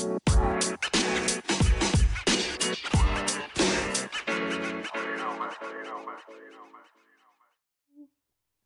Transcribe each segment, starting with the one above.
All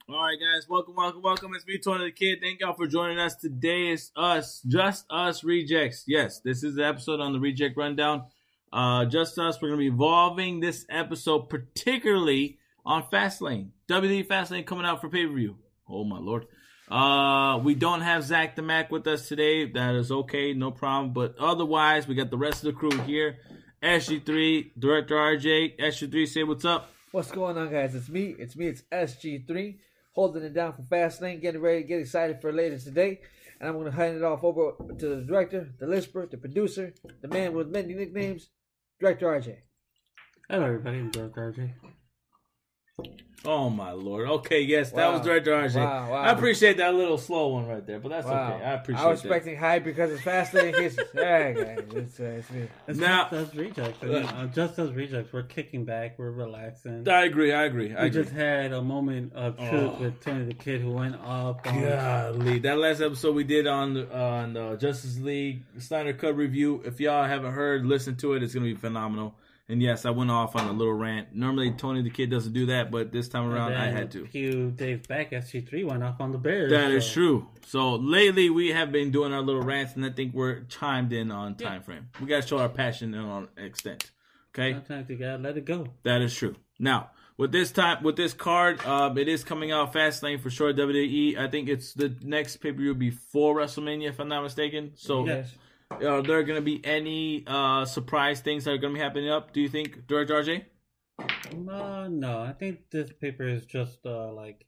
right, guys, welcome, welcome, welcome. It's me, Tony the Kid. Thank y'all for joining us today. It's us, just us rejects. Yes, this is the episode on the reject rundown. Uh, just us. We're gonna be evolving this episode, particularly on Fastlane. WWE Fastlane coming out for pay per view. Oh my lord. Uh, we don't have Zach the Mac with us today. That is okay, no problem. But otherwise, we got the rest of the crew here. SG3, Director RJ. SG3, say what's up. What's going on, guys? It's me. It's me. It's SG3 holding it down for Fastlane, getting ready to get excited for later today. And I'm going to hand it off over to the director, the lisper, the producer, the man with many nicknames, Director RJ. Hello, everybody. I'm Director RJ. Oh my lord. Okay, yes, that Wow. was Director RJ. Wow, wow. I appreciate that little slow one right there, but that's Wow. okay. I appreciate it. I was that. expecting high because it's Fastlane cases. yeah, guys, it's, uh, it's me. It's Now- just us rejects. I mean, uh, just us rejects. We're kicking back. We're relaxing. I agree. I agree. I we agree. just had a moment of truth Oh. with Tony the Kid who went off on Golly, that last episode we did on the, on the Justice League Snyder Cut review. If y'all haven't heard, listen to it. It's gonna be phenomenal. And yes, I went off on a little rant. Normally, Tony the Kid doesn't do that, but this time around, I had to. A few days back, SG3 went off on the Bears. That is so- true. So lately, we have been doing our little rants, and I think we're chimed in on Yeah. time frame. We gotta show our passion and our extent. Okay. Sometimes you gotta let it go. That is true. Now, with this time, with this card, um, it is coming out fast lane for sure. WWE. I think it's the next pay per view before WrestleMania, if I'm not mistaken. So, Yes. Are there going to be any uh, surprise things that are going to be happening up? Do you think, Director RJ? Uh, no, I think this paper is just uh, like,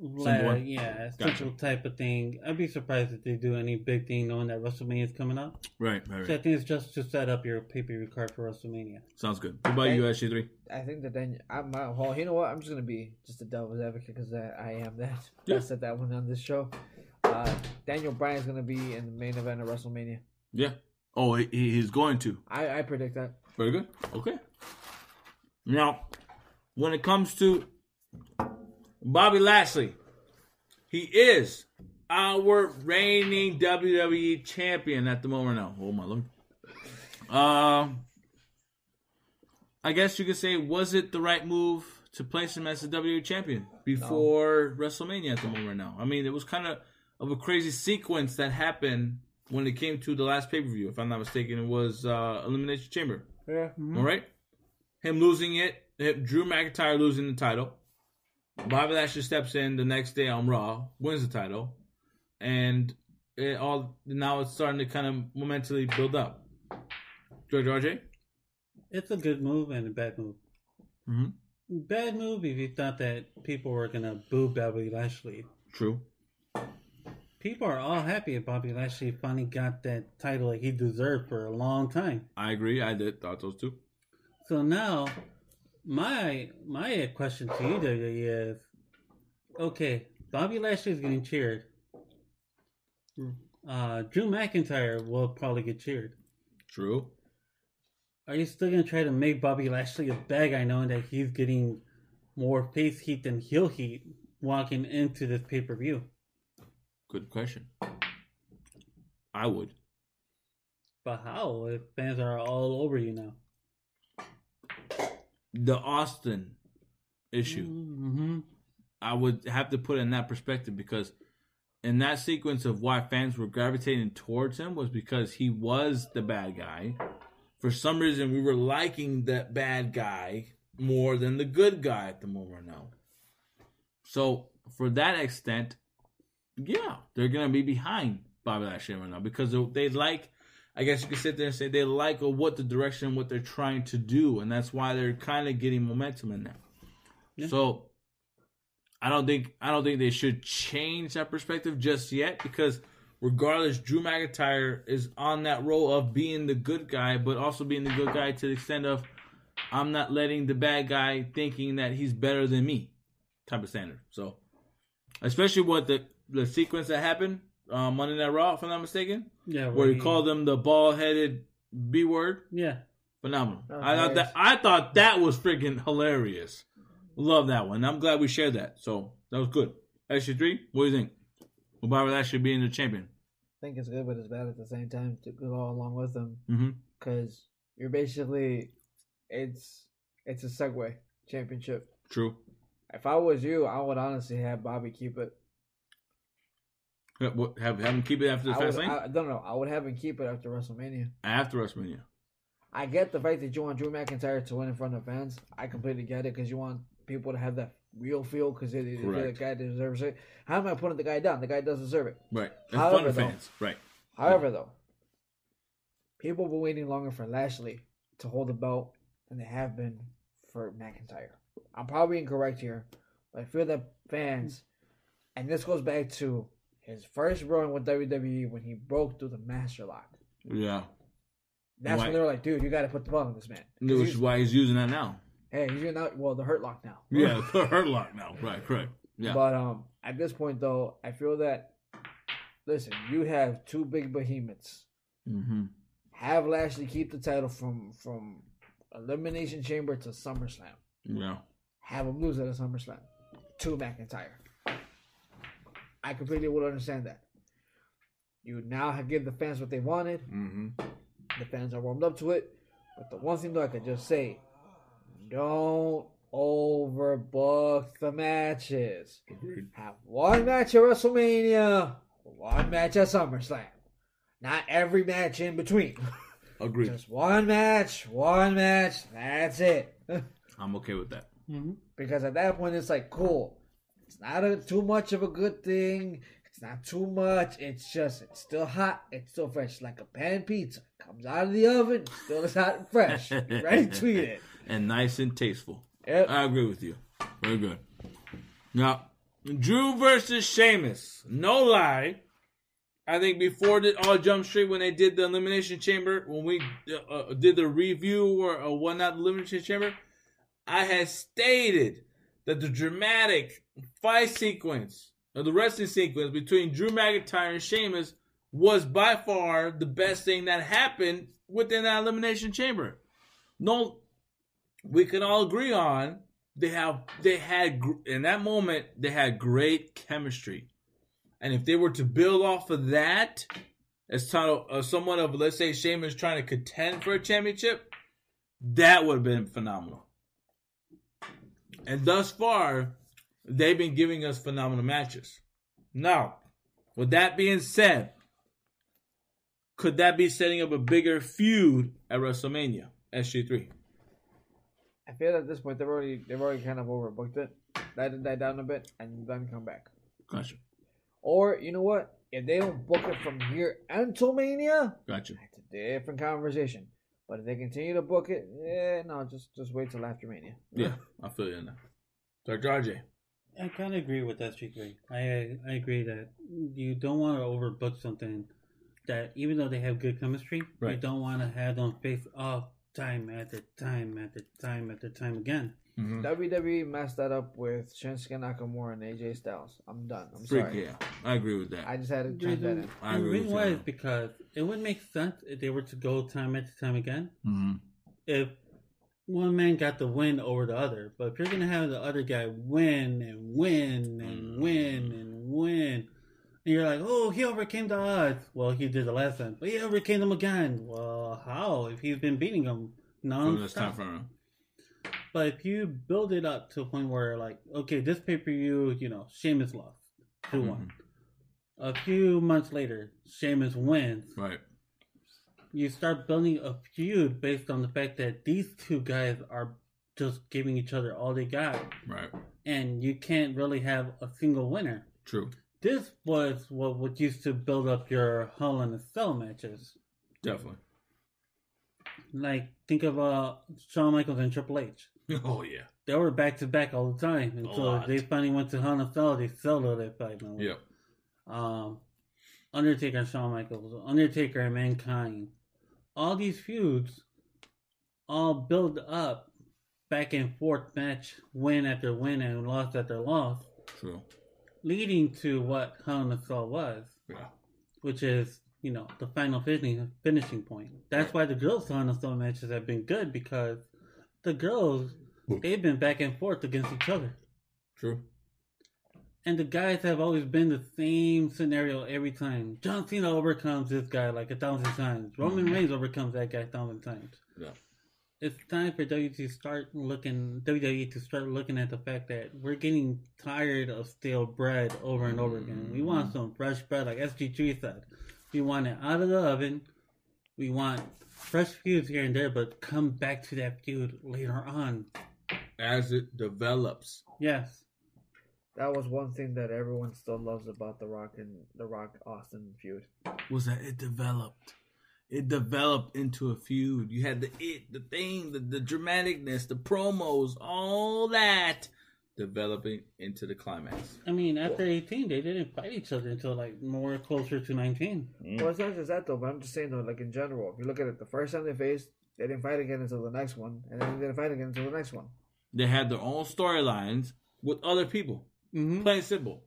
Simple la- one? yeah, Gotcha. simple type of thing. I'd be surprised if they do any big thing knowing that WrestleMania is coming up. Right, right, So I think it's just to set up your pay per view card for WrestleMania. Sounds good. What about you, SG3? I think that then I'm uh, well. You know what? I'm just gonna be just a devil's advocate because I, I am that. Yeah. I said that one on this show. Uh, Daniel Bryan's gonna be in the main event of WrestleMania. Yeah. Oh, he, he- he's going to. I, I predict that. Very good. Okay. Now, when it comes to Bobby Lashley, he is our reigning WWE champion at the moment now. Oh my lord. Um, I guess you could say, was it the right move to place him as the WWE champion before WrestleMania at the moment now? I mean, it was kind of of a crazy sequence that happened when it came to the last pay per view. If I'm not mistaken, it was uh, Elimination Chamber. Yeah. All right, him losing it, Drew McIntyre losing the title. Bobby Lashley steps in the next day on Raw, wins the title, and it all now it's starting to kind of momentally build up. George RJ, It's a good move and a bad move. Mhm. Bad move if you thought that people were gonna boo Bobby Lashley. true. People are all happy that Bobby Lashley finally got that title that he deserved for a long time. I agree. I did thought those two. So now, my my question to you WWE is, okay, Bobby Lashley is getting cheered. Uh, Drew McIntyre will probably get cheered. True. Are you still gonna try to make Bobby Lashley a bad guy, knowing that he's getting more face heat than heel heat walking into this pay per view? Good question. I would. But how if fans are all over you now? The Austin issue. Mm-hmm. I would have to put it in that perspective because in that sequence of why fans were gravitating towards him was because he was the bad guy. For some reason, we were liking that bad guy more than the good guy at the moment now. So, for that extent, yeah, they're gonna be behind Bobby Lashley right now because they like. I guess you could sit there and say they like what the direction, what they're trying to do, and that's why they're kind of getting momentum in there. Yeah. So, I don't think I don't think they should change that perspective just yet because regardless, Drew McIntyre is on that role of being the good guy, but also being the good guy to the extent of I'm not letting the bad guy thinking that he's better than me type of standard. So, especially what the the sequence that happened um, Monday Night Raw, if I'm not mistaken, Yeah, where he called them the bald headed B word. Yeah, Phenomenal. Oh, I thought that I thought that was freaking hilarious. Love that one. I'm glad we shared that. So that was good. Actually, three. What do you think? Well, Bobby Lashley being the champion. I think it's good, but it's bad at the same time to go along with them Mm-hmm. because you're basically it's it's a segue championship. True. If I was you, I would honestly have Bobby keep it. Yeah, what, have have him keep it after the I would, fast lane I, no, no, I would have him keep it after WrestleMania. after WrestleMania. I get the fact that you want Drew McIntyre to win in front of fans. I completely get it because you want people to have that real feel because they, they the guy deserves it. How am I putting the guy down? The guy does deserve it. Right. It's However, to though- fans. Right. However, though, people have been waiting longer for Lashley to hold the belt than they have been for McIntyre. I'm probably incorrect here, but I feel that fans, and this goes back to his first run with WWE when he broke through the Master Lock. Yeah. That's Right. when they were like, "Dude, you got to put the ball on this man. Which is why he's using that now. Hey, he's not well the Hurt Lock now. Yeah, the hurt lock now. Right. Correct. Yeah. But um, at this point though, I feel that listen, you have two big behemoths. mm-hmm. Have Lashley keep the title from from Elimination Chamber to SummerSlam. Yeah. Have him lose at a SummerSlam to McIntyre. I completely would understand that. You now have give the fans what they wanted. Mm-hmm. The fans are warmed up to it. But the one thing though I could just say, don't overbook the matches. Agreed. Have one match at WrestleMania, one match at SummerSlam. Not every match in between. Agreed. Just one match, one match, that's it. I'm okay with that. Mm-hmm. because at that point it's like cool. It's not a, too much of a good thing. It's not too much. It's just it's still hot. It's still fresh, like a pan pizza. Comes out of the oven, still is hot and fresh. You're ready to eat it. And nice and tasteful. Yep. I agree with you. Very good. Now, Drew versus Sheamus. No lie. I think before the All Jump Street, when they did the Elimination Chamber, when we uh, uh, did the review or, or whatnot, the Elimination Chamber, I had stated that the dramatic fight sequence, or the wrestling sequence between Drew McIntyre and Sheamus was by far the best thing that happened within that Elimination Chamber. No, we can all agree on they have they had in that moment they had great chemistry, and if they were to build off of that as title, uh, somewhat of let's say Sheamus trying to contend for a championship, that would have been phenomenal. And thus far, they've been giving us phenomenal matches. Now, with that being said, could that be setting up a bigger feud at WrestleMania SG3? I feel at this point they've already they've already kind of overbooked it. Let it die down a bit and then come back. Gotcha. Or you know what? If they don't book it from here until Mania, Gotcha. it's a different conversation. But if they continue to book it, yeah, no, just just wait till after Mania. Yeah, I feel you on that. Dr. RJ. I kind of agree with SG3. I I agree that you don't want to overbook something that even though they have good chemistry, you don't want to have them face off time after time after time after time again. Mm-hmm. WWE messed that up with Shinsuke Nakamura and AJ Styles. I'm done. I'm Freak, sorry. yeah. I agree with that. I just had to The chime that in. reason, I the agree reason with why you. is because it would make sense if they were to go time after time again. mm-hmm. If one man got the win over the other, but if you're gonna have the other guy win and win and win and win, and you're like, oh, he overcame the odds. Well, he did the last time, but he overcame them again. Well, how? If he's been beating them From this time non front. But if you build it up to a point where, like, okay, this pay per view, you know, Sheamus lost 2 one. A few months later, Sheamus wins. Right. You start building a feud based on the fact that these two guys are just giving each other all they got, Right. and you can't really have a single winner. True. This was what would used to build up your Hell in a Cell matches. Definitely. Like, think of uh, Shawn Michaels and Triple H. Oh, yeah. They were back to back all the time until they finally went to Hell in a Cell. They settled that fight. man. Yep. um, Undertaker and Shawn Michaels, Undertaker and Mankind. All these feuds all build up back and forth match, win after win and loss after loss, True. leading to what Hell in a Cell was, Yeah. which is, you know, the final finishing, finishing point. That's why the girls' Hell in a Cell matches have been good because the girls, they've been back and forth against each other. True. And the guys have always been the same scenario every time. John Cena overcomes this guy like a thousand times. Roman mm-hmm. Reigns overcomes that guy a thousand times. Yeah. It's time for WWE to start looking WWE to start looking at the fact that we're getting tired of stale bread over and over again. We want mm-hmm. some fresh bread, like SG3 said. We want it out of the oven. We want fresh feuds here and there, but come back to that feud later on. As it develops. Yes. That was one thing that everyone still loves about the Rock and the Rock Austin feud. was that it developed. It developed into a feud. You had the it, the thing, the, the dramaticness, the promos, all that developing into the climax. I mean, after 18, they didn't fight each other until like more closer to 19. Well, it's not just that though, but I'm just saying though, like in general, if you look at it, the first time they faced, they didn't fight again until the next one, and then they didn't fight again until the next one. They had their own storylines with other people. Mm-hmm. Plain simple.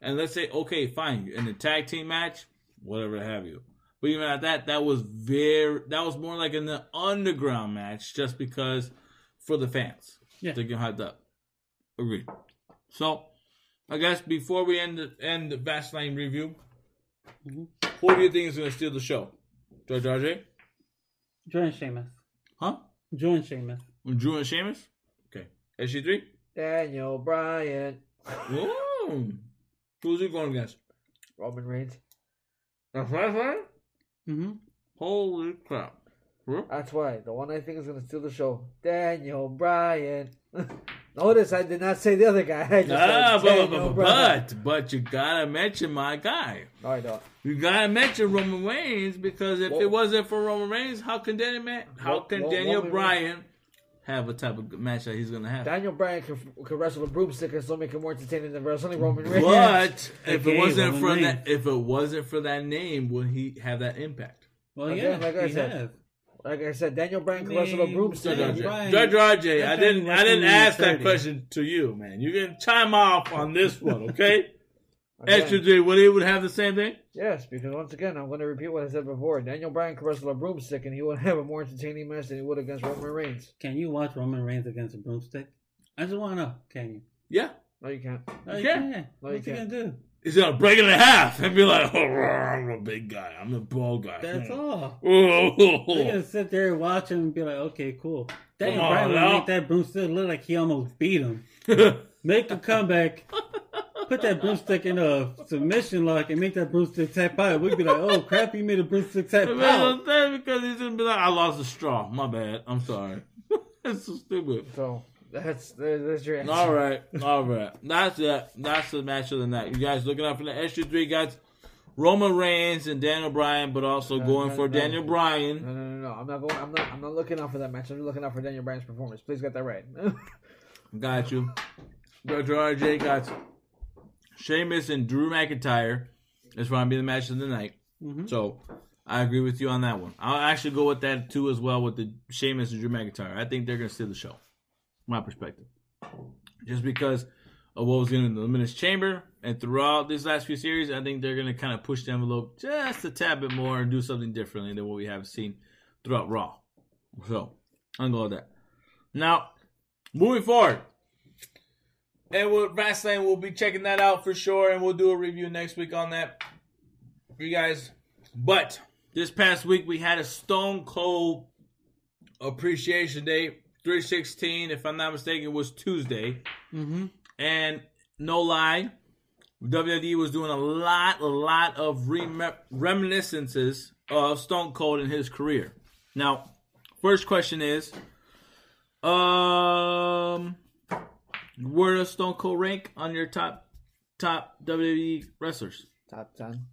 And let's say, okay, fine, in the tag team match, whatever have you. But even at that, that was very that was more like in the underground match, just because for the fans. Yeah. To get hyped up. Agreed. So I guess before we end the end the Fastlane review, Mhm. who do you think is gonna steal the show? George RJ? Join Sheamus. Huh? Join Sheamus. Drew and Sheamus? Okay. SG3? Daniel Bryan, Ooh. Who's he going against? Roman Reigns. That's right, Mm-hmm. Holy crap. Huh? That's why the one I think is gonna steal the show, Daniel Bryan. Notice I did not say the other guy. I just Ah, said but, Daniel but, but, but you gotta mention my guy. No, I don't. You gotta mention Roman Reigns because if Well- it wasn't for Roman Reigns, how can Daniel Man, how can well, Daniel Roman Bryan have a type of match that he's gonna have? Daniel Bryan can, could wrestle a broomstick and still make it more entertaining than wrestling Roman Reigns. But if it wasn't Roman for Reigns. that, if it wasn't for that name, would he have that impact? Well, Again, yeah, like I he said, has. Like I said, Daniel Bryan could I wrestle a mean, broomstick. Daniel Judge Bryan- Judge RJ, I didn't, I didn't WrestleMania ask that question to you, man. You can chime off on this one, okay? Again, Extra J, would he would have the same thing? Yes, because once again, I'm going to repeat what I said before. Daniel Bryan could wrestle a broomstick, and he would have a more entertaining match than he would against Roman Reigns. Can you watch Roman Reigns against a broomstick? I just want to know. Can you? Yeah. No, you can't. No, You can. No, you can't. gonna do? He's gonna break it in half and be like, oh, I'm a big guy. I'm a ball guy. That's all. Oh, They're gonna sit there and watch him and be like, okay, cool. Daniel Come on, Bryan would make that broomstick look like he almost beat him. Make a comeback, put that broomstick in a submission lock, and make that broomstick tap out. We'd be like, oh crap, you made a broomstick tap out. because he's gonna be like, I lost a straw. My bad. I'm sorry. That's so stupid. So that's that's your answer. All right, all right. That's it. That's the match of the night. You guys looking out for the extra three guys, Roman Reigns and Daniel Bryan, but also No, going no, for no. Daniel Bryan. No, no, no, no. I'm not going. I'm not. I'm not looking out for that match. I'm just looking out for Daniel Bryan's performance. Please get that right. Got you. Dr. RJ got you. Sheamus and Drew McIntyre is going to be the match of the night. Mhm. So I agree with you on that one. I'll actually go with that too as well with the Sheamus and Drew McIntyre. I think they're going to steal the show. My perspective. Just because of what was in the Elimination Chamber and throughout these last few series, I think they're going to kind of push the envelope just a tad bit more and do something differently than what we have seen throughout Raw. So I'm going with that. Now, moving forward. And with Fastlane, we'll be checking that out for sure, and we'll do a review next week on that for you guys. But this past week, we had a Stone Cold Appreciation Day, 316, if I'm not mistaken, it was Tuesday. Mm-hmm. And no lie, WWE was doing a lot, a lot of rem- reminiscences of Stone Cold in his career. Now, first question is, um, where does Stone Cold rank on your top top WWE wrestlers? top ten,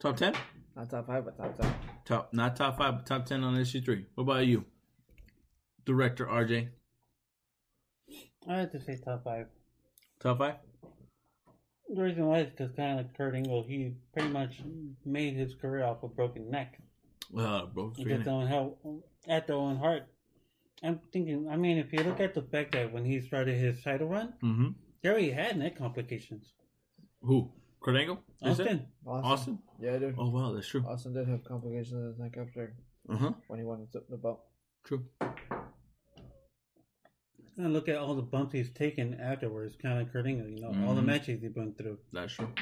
Top ten? not top five, but top ten. Top, not top five, but top ten on SG three. What about you, Director RJ? I have to say top five. Top five? The reason why is because kind of like Kurt Angle, he pretty much made his career off a broken neck. Uh, bro, He gets on at their own heart. I'm thinking. I mean, if you look at the fact that when he started his title run, Mm-hmm. he already had neck complications. Who? Kurt Angle? Austin. Austin. Austin? Yeah, dude. Oh wow, that's true. Austin did have complications in his neck after Uh huh. when he won the, the belt. True. And look at all the bumps he's taken afterwards, kind of Kurt Angle. You know, all the Mhm. matches he went through. That's true.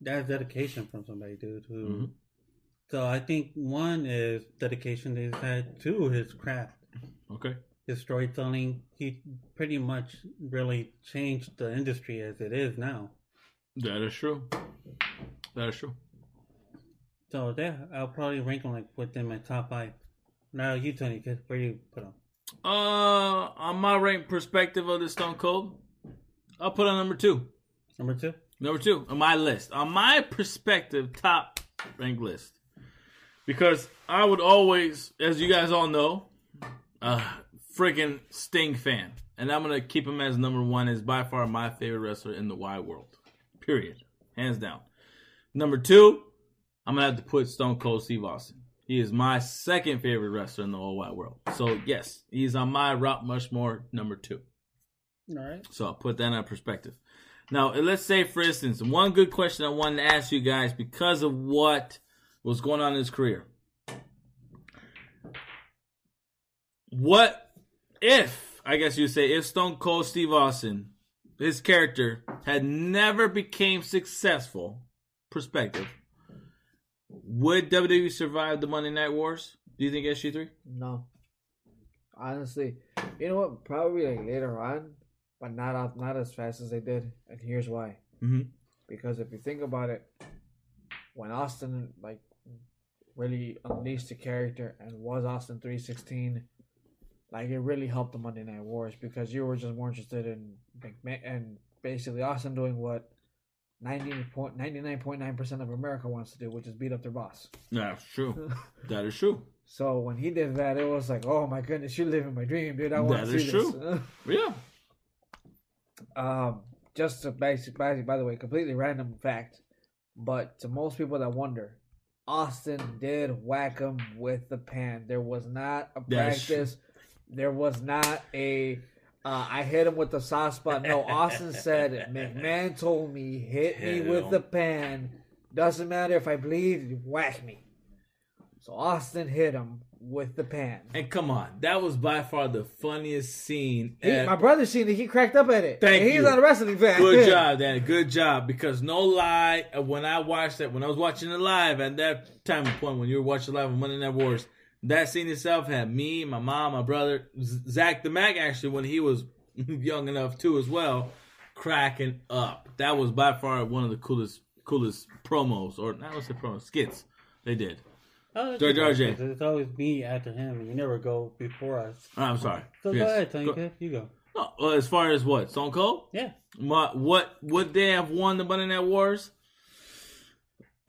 That's dedication from somebody, dude. Who? Mhm. So I think one is dedication that he's had. to his craft, Okay. his storytelling. He pretty much really changed the industry as it is now. That is true. That is true. So yeah, I'll probably rank him like within my top five. Now you, Tony, where do you put him? Uh, on my rank perspective of the Stone Cold, I'll put on number two. Number two. Number two on my list, on my perspective, top rank list, because I would always, as you guys all know, a freaking Sting fan, and I'm gonna keep him as number one. Is by far my favorite wrestler in the wide world. Period, hands down. Number two, I'm gonna have to put Stone Cold Steve Austin. He is my second favorite wrestler in the whole wide world. So yes, he's on my Rock Mushmore number two. All right. So I'll put that in perspective. Now, let's say, for instance, one good question I wanted to ask you guys because of what was going on in his career. What if, I guess you'd say, if Stone Cold Steve Austin, his character, had never became successful, perspective, would WWE survive the Monday Night Wars? Do you think SG3? No. Honestly, you know what? Probably like later on, but not off, not as fast as they did. And here's why. Mhm. Because if you think about it, when Austin like really unleashed the character and was Austin three sixteen, like it really helped the Monday Night Wars because you were just more interested in McMahon and basically Austin doing what 99.9 percent of America wants to do, which is beat up their boss. That's true. that is true. So when he did that, it was like, oh my goodness, you're living my dream, dude. I want That to is see true. this. Yeah. um, just a basic, basic, by the way, completely random fact, but to most people that wonder, Austin did whack him with the pan. There was not a That is true. practice. There was not a. Uh, I hit him with the soft spot. No, Austin said McMahon told me hit me with him. the pan. Doesn't matter if I bleed, whack me. So Austin hit him with the pan. And come on, that was by far the funniest scene. He, ever. my brother seen it. He cracked up at it. Thank and he's you. not a wrestling fan. Good job, Danny. Good job. Because no lie, uh, when I watched that, when I was watching it live at that time point, when you were watching live on Monday Night Wars, that scene itself had me, my mom, my brother, Zach the Mac, actually, when he was young enough too, as well, cracking up. That was by far one of the coolest, coolest promos, or not let's say promos, skits they did. Oh, George it's RJ. It's always me after him, you never go before us. Oh, I'm sorry. So Yes. go ahead, Tony. Go- Go- You go. No, well, as far as what Stone Cold, Yeah. my, what would they have won the Monday Night Wars?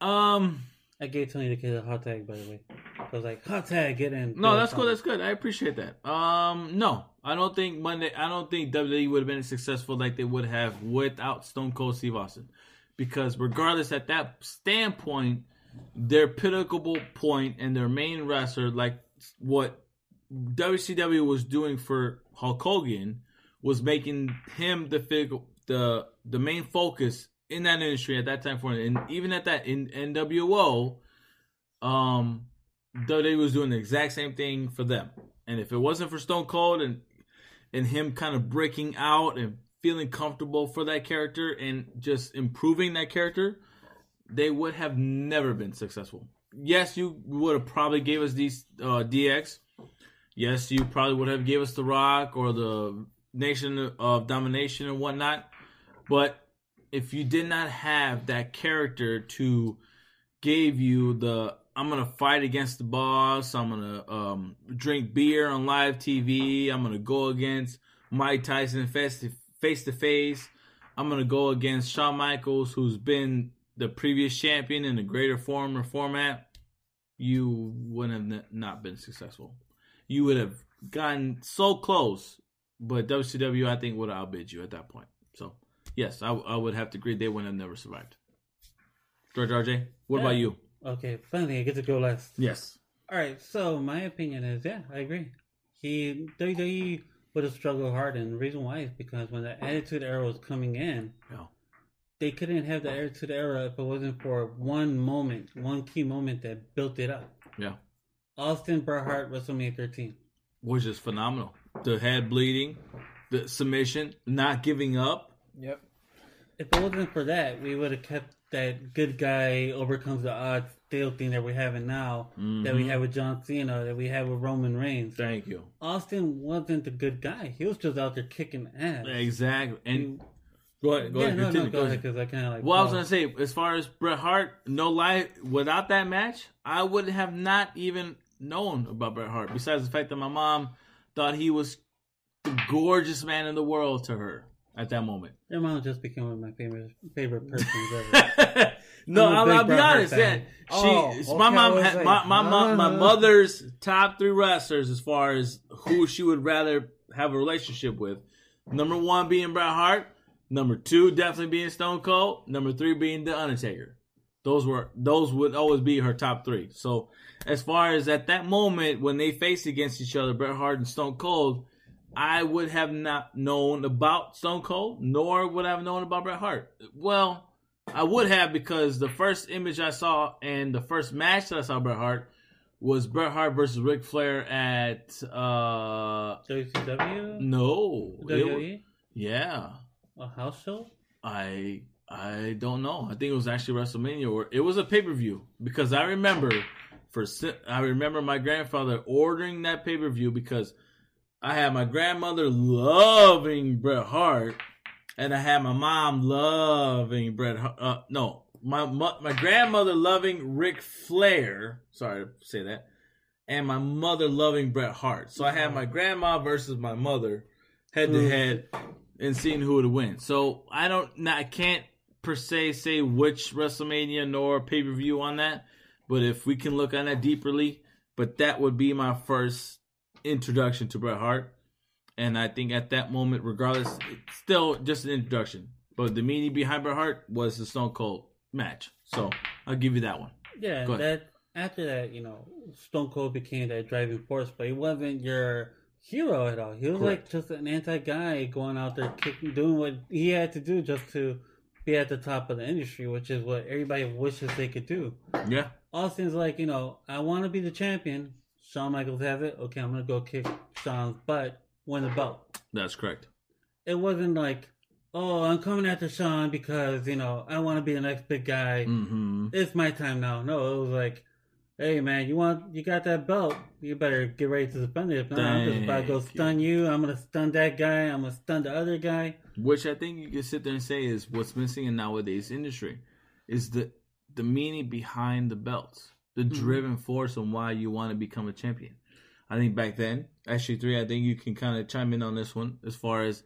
um. I gave Tony the kid a hot tag, by the way. I was like, hot tag, get in. No, that's cool. That's good. I appreciate that. Um, no, I don't think Monday. I don't think WWE would have been as successful like they would have without Stone Cold Steve Austin, because regardless at that standpoint, their pinnacle point and their main wrestler, like what WCW was doing for Hulk Hogan, was making him the fig- the the main focus in that industry at that time for and even at that in NWO, um, WWE was doing the exact same thing for them. And if it wasn't for Stone Cold and and him kind of breaking out and feeling comfortable for that character and just improving that character, they would have never been successful. Yes, you would have probably gave us these uh, DX. Yes, you probably would have gave us The Rock or the Nation of Domination and whatnot. But if you did not have that character to give you the I'm gonna fight against the boss. I'm gonna um, drink beer on live TV. I'm gonna go against Mike Tyson face to face. to face. I'm gonna go against Shawn Michaels, who's been the previous champion in a greater form or format. You wouldn't have not been successful. You would have gotten so close, but WCW I think would have outbid you at that point. So yes, I, I would have to agree they would have never survived. George RJ, what about you? Okay, finally, I get to go last. Yes. All right, so my opinion is, yeah, I agree. He WWE would have struggled hard, and the reason why is because when the Attitude Era was coming in, Yeah. they couldn't have the Attitude Era if it wasn't for one moment, one key moment that built it up. Yeah. Austin Bret Hart WrestleMania 13. Which is phenomenal. the head bleeding, the submission, not giving up. Yep. If it wasn't for that, we would have kept that good guy overcomes the odds still thing that we're having now, that we Mhm. have with John Cena, that we have with Roman Reigns. Thank you. Austin wasn't the good guy. He was just out there kicking ass. Exactly. And go ahead. Go yeah, ahead. no, continue, no, go ahead, because I kind of like. Well, I was gonna say, as far as Bret Hart, no lie, without that match, I would have not even known about Bret Hart. Besides the fact that my mom thought he was the gorgeous man in the world to her at that moment. Your mom just became one of my favorite favorite persons ever. no, I'll, I'll be honest. Yeah, she, Oh, my okay, mom, had, like, my my, mom, my uh. mother's top three wrestlers as far as who she would rather have a relationship with. Number one being Bret Hart. Number two definitely being Stone Cold. Number three being The Undertaker. Those were those would always be her top three. So as far as at that moment when they faced against each other, Bret Hart and Stone Cold, I would have not known about Stone Cold, nor would I have known about Bret Hart. Well, I would have because the first image I saw and the first match that I saw Bret Hart was Bret Hart versus Ric Flair at uh WCW, no, it WWE, yeah, a house show. I I don't know. I think it was actually WrestleMania or it was a pay per view because I remember for I remember my grandfather ordering that pay per view because I had my grandmother loving Bret Hart and I had my mom loving Bret Hart. Uh, no, my mo- my grandmother loving Ric Flair. Sorry to say that. And my mother loving Bret Hart. So I had my grandma versus my mother head to head and seeing who would win. So I don't, I can't per se say which WrestleMania nor pay per view on that. But if we can look on that deeperly, but that would be my first introduction to Bret Hart. And I think at that moment, regardless, it's still just an introduction. But the meaning behind Bret Hart was the Stone Cold match. So I'll give you that one. Yeah, that after that, you know, Stone Cold became that driving force, but he wasn't your hero at all. He was Correct. like just an anti guy going out there kicking, doing what he had to do just to be at the top of the industry, which is what everybody wishes they could do. Yeah. Austin's like, you know, I want to be the champion. Shawn Michaels have it. Okay, I'm gonna go kick Shawn's butt, win the belt. That's correct. It wasn't like, oh, I'm coming after Shawn because you know I want to be the next big guy Mm-hmm. it's my time now. No, it was like, hey man, you want you got that belt? You better get ready to defend it. If not, I'm just about to go Thank stun you. I'm gonna stun that guy. I'm gonna stun the other guy. Which I think you can sit there and say is what's missing in nowadays industry is the the meaning behind the belts, the driven force on why you want to become a champion. I think back then, actually three, I think you can kind of chime in on this one as far as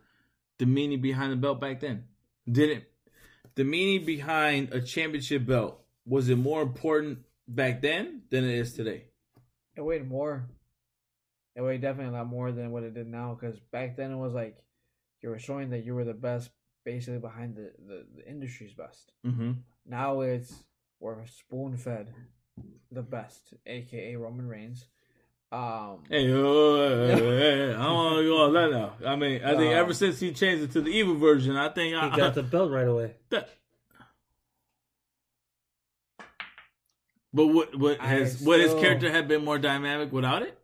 the meaning behind the belt back then. Didn't the meaning behind a championship belt was it more important back then than it is today? It weighed more. It weighed definitely a lot more than what it did now. Because back then it was like you were showing that you were the best, basically behind the the, the industry's best. Mm-hmm. Now it's we're spoon fed the best, aka Roman Reigns. Um, Hey, oh, hey, hey, hey, I don't want to go on that now. I mean, I think Um, ever since he changed it to the evil version, I think He I, got the belt right away. that. But what what I has what his character had been more dynamic without it?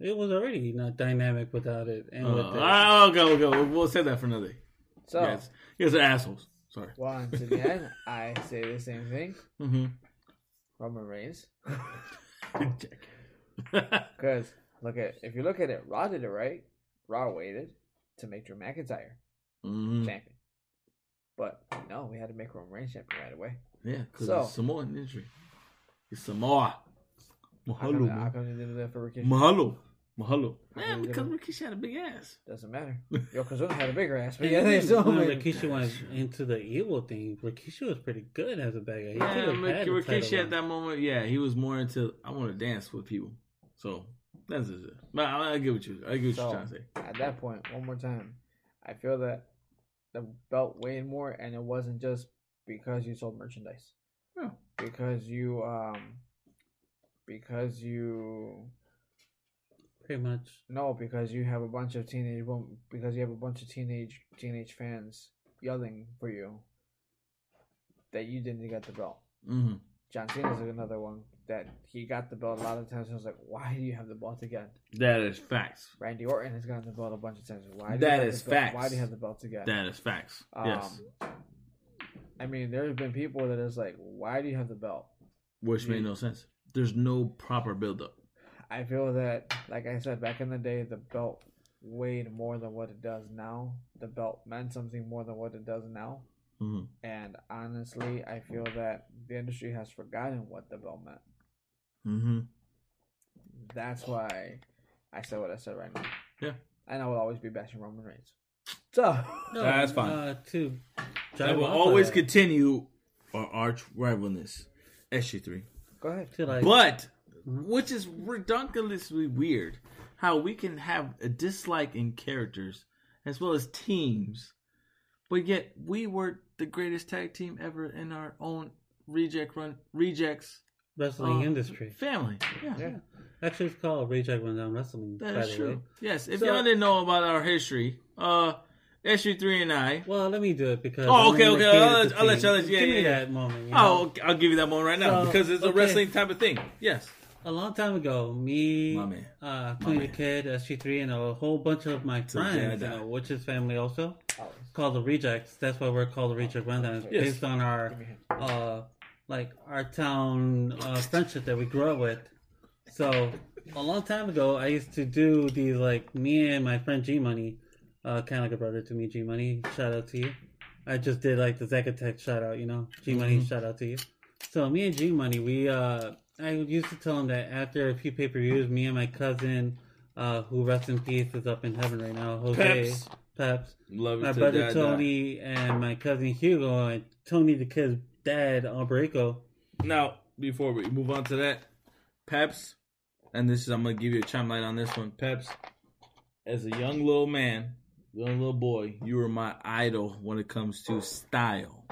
It was already not dynamic without it, and Uh, with it. I'll go, go. We'll, we'll say that for another day. so Yes, you guys are assholes. Sorry. once again, I say the same thing. Mm-hmm. Roman Reigns, because look at if you look at it, Raw did it right. Raw waited to make Drew McIntyre hmm champion, but no, we had to make Roman Reigns champion right away. Yeah, because So- it's Samoan injury. It's Samoa. How Mahalo. come, how man. come they did that for Rikishi? Mahalo. Mahalo. How Yeah, because did Rikishi had a big ass. Doesn't matter. Yokozuna had a bigger ass, but yeah, they even still when made- Rikishi went into the evil thing. Rikishi was pretty good as a bad guy. He Yeah, could have had Rikishi at that moment, yeah, he was more into I want to dance with people. So that's just it. But I, I get what you I get what So- you're trying to say. at that point, one more time, I feel that the belt weighed more, and it wasn't just because you sold merchandise. Yeah. Because you, um, because you, pretty much. no, because you have a bunch of teenage, wom- because you have a bunch of teenage teenage fans yelling for you that you didn't get the belt. hmm John Cena's another one that he got the belt a lot of times. I was like, why do you have the belt again? That is facts. Randy Orton has gotten the belt a bunch of times. Why? Do That you have is the belt? facts. Why do you have the belt again? That is facts. Um, yes. I mean, there have been people that is like, why do you have the belt? Which made no sense. There's no proper build up. I feel that, like I said, back in the day, the belt weighed more than what it does now. The belt meant something more than what it does now. hmm And honestly, I feel that the industry has forgotten what the belt meant. hmm That's why I said what I said right now. Yeah. And I will always be bashing Roman Reigns. So, No, That's fine. Uh, to I will always that, continue our arch rivalness, SG3. go ahead. to like But. Which is ridiculously weird, how we can have a dislike in characters as well as teams, but yet we were the greatest tag team ever in our own reject run rejects wrestling uh, industry. family. Yeah. Yeah. Actually, it's called Reject Run Down Wrestling. That is true. way. Yes, if So- y'all didn't know about our history, uh, SG3 and I. Well, let me do it because. Oh, okay, okay, I'll I'll let you- I'll let you- yeah, Give me yeah, yeah. that moment. You know? Oh, I'll give you that one right now So, because it's a wrestling type of thing. Yes. A long time ago, me, My man. uh, Tony the man. Kid, SG3, and a whole bunch of my Till the friends, you know, which is family also, Always. called the Rejects. That's why we're called the Reject Rundown. It's Yes. based on our, Give me him. uh, like our town uh, friendship that we grew up with. So a long time ago, I used to do these like me and my friend G Money, uh, kind of like a brother to me, G Money. Shout out to you. I just did like the Zach the Mac shout out, you know, G Money Mhm. shout out to you. So me and G Money, we uh, I used to tell him that after a few pay per views, me and my cousin, uh, who rests in peace, is up in heaven right now, Jose Peps. Peps Love my brother die, die. Tony and my cousin Hugo and Tony the kid's dad Alberico. Now, before we move on to that, Peps, and this is I'm gonna give you a chime light on this one. Peps, as a young little man, young little boy, you were my idol when it comes to style,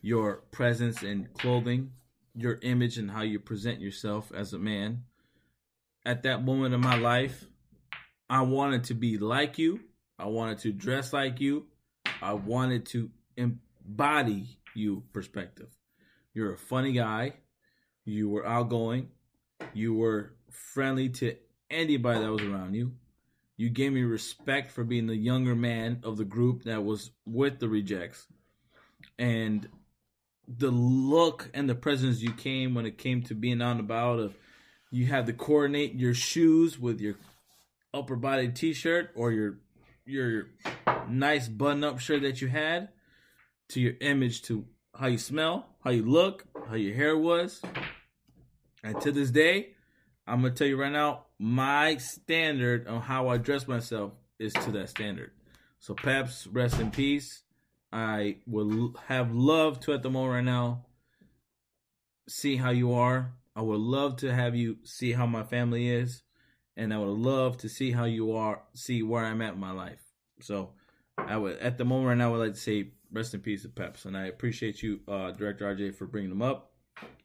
your presence in clothing, your image, and how you present yourself as a man. At that moment in my life, I wanted to be like you. I wanted to dress like you. I wanted to embody you perspective. You're a funny guy. You were outgoing. You were friendly to anybody that was around you. You gave me respect for being the younger man of the group that was with the rejects. And the look and the presence you came when it came to being on about of you had to coordinate your shoes with your upper body t-shirt or your your nice button up shirt that you had to your image to how you smell, how you look, how your hair was. And to this day, I'm gonna tell you right now, my standard on how I dress myself is to that standard. So Peps, rest in peace. I would have loved to at the moment right now see how you are. I would love to have you see how my family is, and I would love to see how you are, see where I'm at in my life. So I would at the moment right now I would like to say rest in peace to Peps, and I appreciate you, uh, Director RJ, for bringing them up,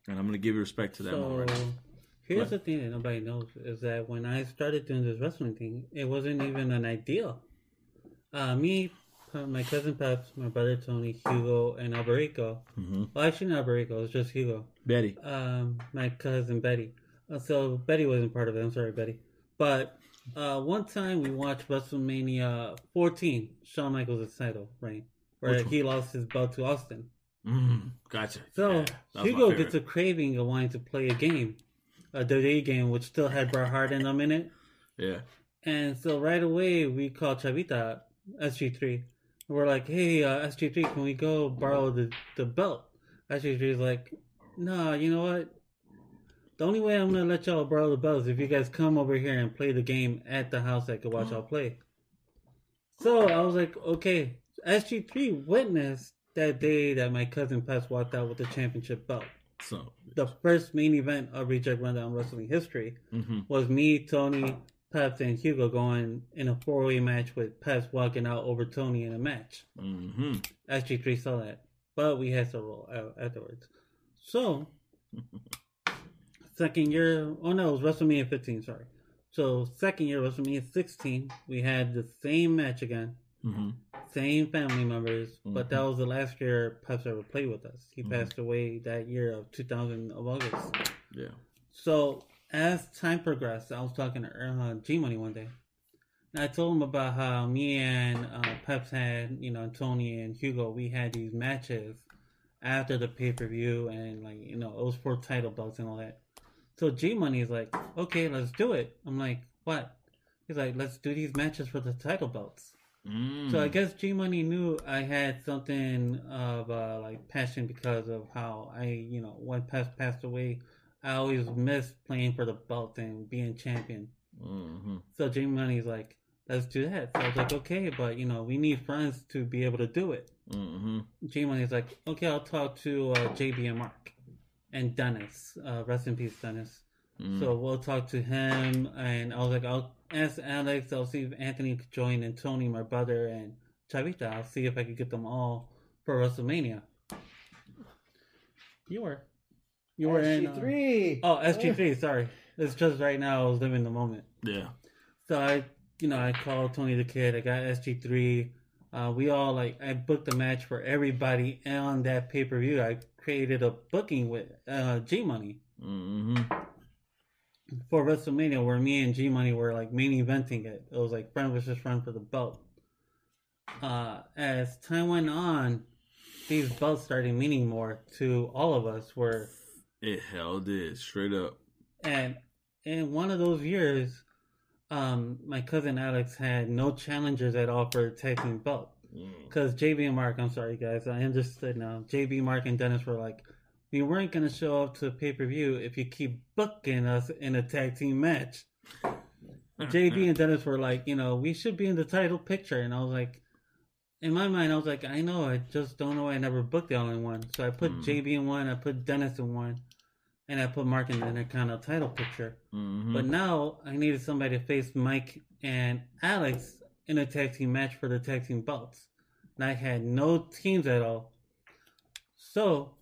and I'm gonna give you respect to that So moment. Right here's What? the thing that nobody knows is that when I started doing this wrestling thing, it wasn't even an idea. Uh, me, my cousin Peps, my brother Tony, Hugo, and Alberico. hmm Well, actually not Alberico, it's just Hugo. Betty, um, my cousin Betty. Uh, so Betty wasn't part of it. I'm sorry, Betty. But uh, one time we watched WrestleMania 14, Shawn Michaels' title reign, where Which one? he lost his belt to Austin. mm, gotcha. So Yeah, that was my Hugo gets a craving of wanting to play a game, a WWE game, which still had Bret Hart in them in it. yeah. And so right away we call Chavita SG3. We're like, hey, uh, SG3, can we go borrow the, the belt? SG3 is like, nah, you know what? The only way I'm gonna let y'all borrow the belt is if you guys come over here and play the game at the house. I could watch y'all play. So I was like, okay. SG3 witnessed that day that my cousin Peps walked out with the championship belt. So, The first main event of Reject Rundown Wrestling history hmm was me, Tony, Peps, and Hugo going in a four way match with Peps walking out over Tony in a match. hmm SG3 saw that, but we had to roll out afterwards. So, second year, oh no, it was WrestleMania 15, sorry. So, second year, WrestleMania 16, we had the same match again. hmm same family members, but Mm-hmm. that was the last year Peps ever played with us. He passed away that year of 2000 of August. Yeah. So as time progressed, I was talking to uh, G Money one day. And I told him about how me and uh, Peps had, you know, Tony and Hugo, we had these matches after the pay per view, and like, you know, it was for title belts and all that. So G Money is like, okay, let's do it. I'm like, what? He's like, let's do these matches for the title belts. Mm. So I guess G Money knew I had something of uh, like passion because of how I, you know, when Peps passed away, I always miss playing for the belt and being champion. hmm So G Money's like, let's do that. So I was like, okay, but you know, we need friends to be able to do it. hmm G Money's like, okay, I'll talk to uh, JB and Mark and Dennis. Uh, rest in peace, Dennis. Mm. So we'll talk to him, and I was like, I'll ask Alex. I'll see if Anthony could join, and Tony, my brother, and Chavita. I'll see if I could get them all for WrestleMania. You were, you were in. uh, SG3. oh, SG3. Sorry, it's just right now. I was living the moment. Yeah. So I, you know, I called Tony the Kid. I got SG3. Uh, we all like I booked a match for everybody on that pay per view. I created a booking with uh, G Money hmm for WrestleMania where me and G Money were like main eventing it. It was like friend versus friend for the belt. Uh, as time went on, these belts started meaning more to all of us. Where It hell did straight up. and in one of those years, um, my cousin Alex had no challengers at all for tag team belt. Mm. Because JB and Mark, I'm sorry guys, I understood now. JB, Mark, and Dennis were like, we weren't gonna show up to pay per view if you keep booking us in a tag team match. JB and Dennis were like, you know, we should be in the title picture, and I was like, in my mind, I was like, I know, I just don't know. I never booked the only one, so I put Mm. JB in one, I put Dennis in one, and I put Mark in the kind of title picture. Mhm. But now I needed somebody to face Mike and Alex in a tag team match for the tag team belts. And I had no teams at all. So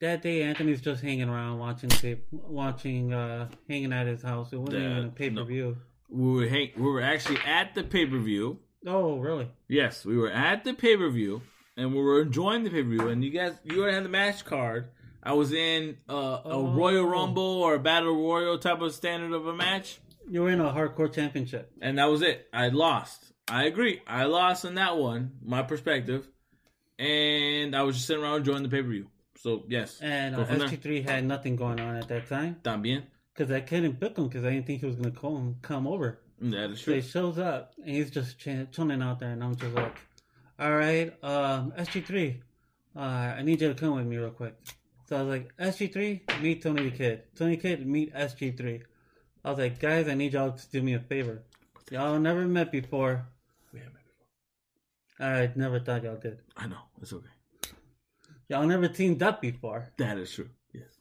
that day Anthony's just hanging around watching tape watching uh hanging at his house. It wasn't even a pay per view. we were hang- we were actually at the pay per view. Oh really? Yes, we were at the pay per view, and we were enjoying the pay per view. And you guys, you already had the match card. I was in uh, a Oh. Royal Rumble or a Battle Royal type of standard of a match, You were in a hardcore championship. and that was it. I lost. I agree. I lost in that one, my perspective, and I was just sitting around enjoying the pay per view. So yes, And uh, SG3 had nothing going on at that time. también. Because I couldn't book him because I didn't think he was going to come, come over. That is So he shows up and he's just ch- chilling out there, and I'm just like, "All right, um, SG3, uh, I need you to come with me real quick." So I was like, "SG3, meet Tony the Kid. Tony the Kid, meet SG3." I was like, "Guys, I need y'all to do me a favor. Y'all never met before. We haven't met before. I never thought y'all did. I know it's okay. Y'all never teamed up before." That is true. Yes.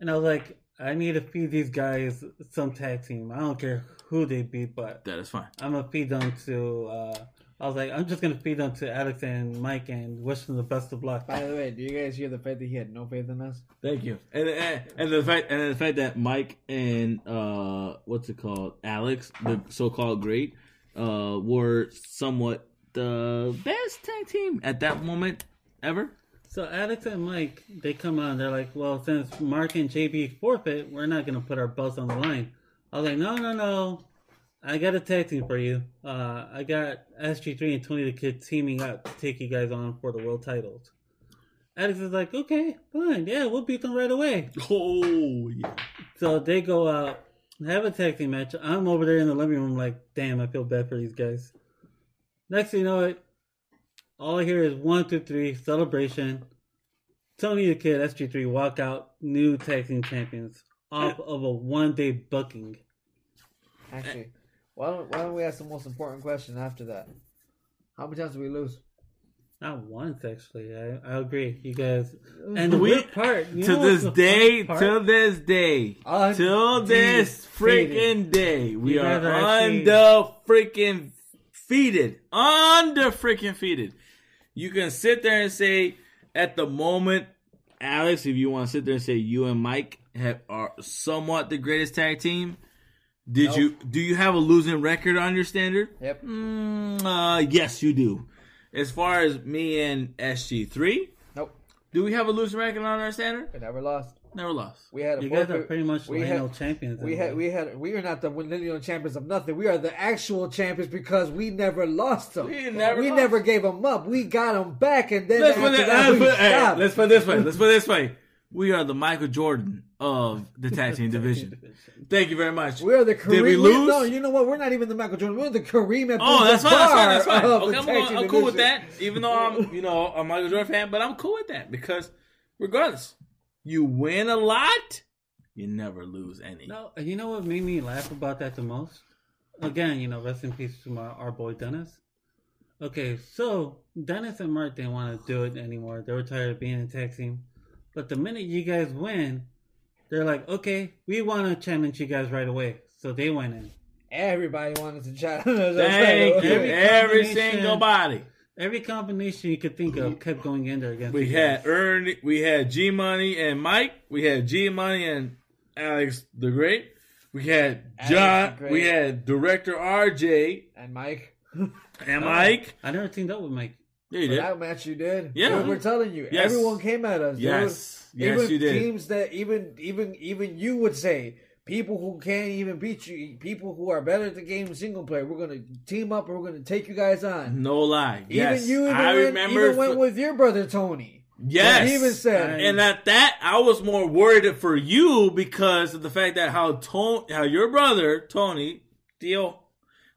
And I was like, "I need to feed these guys some tag team. I don't care who they beat, but That is fine. I'm gonna feed them to. Uh, I was like, I'm just gonna feed them to Alex and Mike and wish them the best of luck. By the way, do you guys hear the fact that he had no faith in us? Thank you. And, and and the fact and the fact that Mike and uh what's it called Alex, the so-called great, uh were somewhat the best tag team at that moment ever. So Alex and Mike, they come on. They're like, well, since Mark and JB forfeit, we're not gonna put our belts on the line. I was like, no, no, no. I got a tag team for you. Uh, I got SG3 and Tony the Kid teaming up to take you guys on for the world titles. Alex is like, okay, fine, yeah, we'll beat them right away. Oh yeah. So they go out, have a tag team match. I'm over there in the living room, like, damn, I feel bad for these guys. Next thing you know, it all I hear is one, two, three, celebration. Tony the Kid, SG3, walk out, new tag team champions off of a one day booking. Actually, why don't why don't we ask the most important question after that? How many times did we lose? Not once, actually. I, I agree. You guys. And the We- weird part, you to know this day, to this day, Undefeated. till this freaking day, we are guys are actually- under freaking feeded, under freaking feeded. You can sit there and say, at the moment, Alex, if you want to sit there and say you and Mike have are somewhat the greatest tag team. Did Nope. you do you have a losing record on your standard? Yep. Mm, uh, yes, you do. as far as me and SG3, Nope. do we have a losing record on our standard? We never lost. Never lost. We had a You guys are pretty much we lineal had- champions. We had we had we are not the lineal champions of nothing. We are the actual champions because we never lost them. We never we lost. never gave them up. We got them back, and then Let's put, after it, that, let's, put, hey, let's put it this way. Let's put it this way. We are the Michael Jordan of the tag team division. Thank you very much. we are the Kareem. Did we lose? No, you know what? We're not even the Michael Jordan. We're the Kareem Oh, that's fine. That's fine. That's fine. of Okay, I'm, going, team I'm cool with that. Even though I'm, you know, a Michael Jordan fan, but I'm cool with that because, regardless, you win a lot, you never lose any. No, you know what made me laugh about that the most? Again, you know, rest in peace to my our boy Dennis. Okay, so Dennis and Mark didn't want to do it anymore. They were tired of being in tag team. But the minute you guys win, they're like, okay, we want to challenge you guys right away. So they went in. Everybody wanted to challenge. us. Thank you, Every every single body. Every combination you could think of kept going in there against We had guys. Ernie, we had G Money and Mike. We had G Money and Alex the Great. We had Alex John. We had Director RJ And Mike, and uh, Mike. I never teamed up with Mike. Yeah, you for did. that match you did. Yeah. We we're mm-hmm. telling you, Yes. everyone came at us. dude. Yes, yes, even you did. teams that even even even you would say people who can't even beat you, people who are better at the game single player. We're gonna team up and we're gonna take you guys on. No lie. Even yes, you even, I went, remember. even went for- with your brother Tony. yes, He even said, and at that, I was more worried for you because of the fact that how Tony, how your brother Tony, Theo,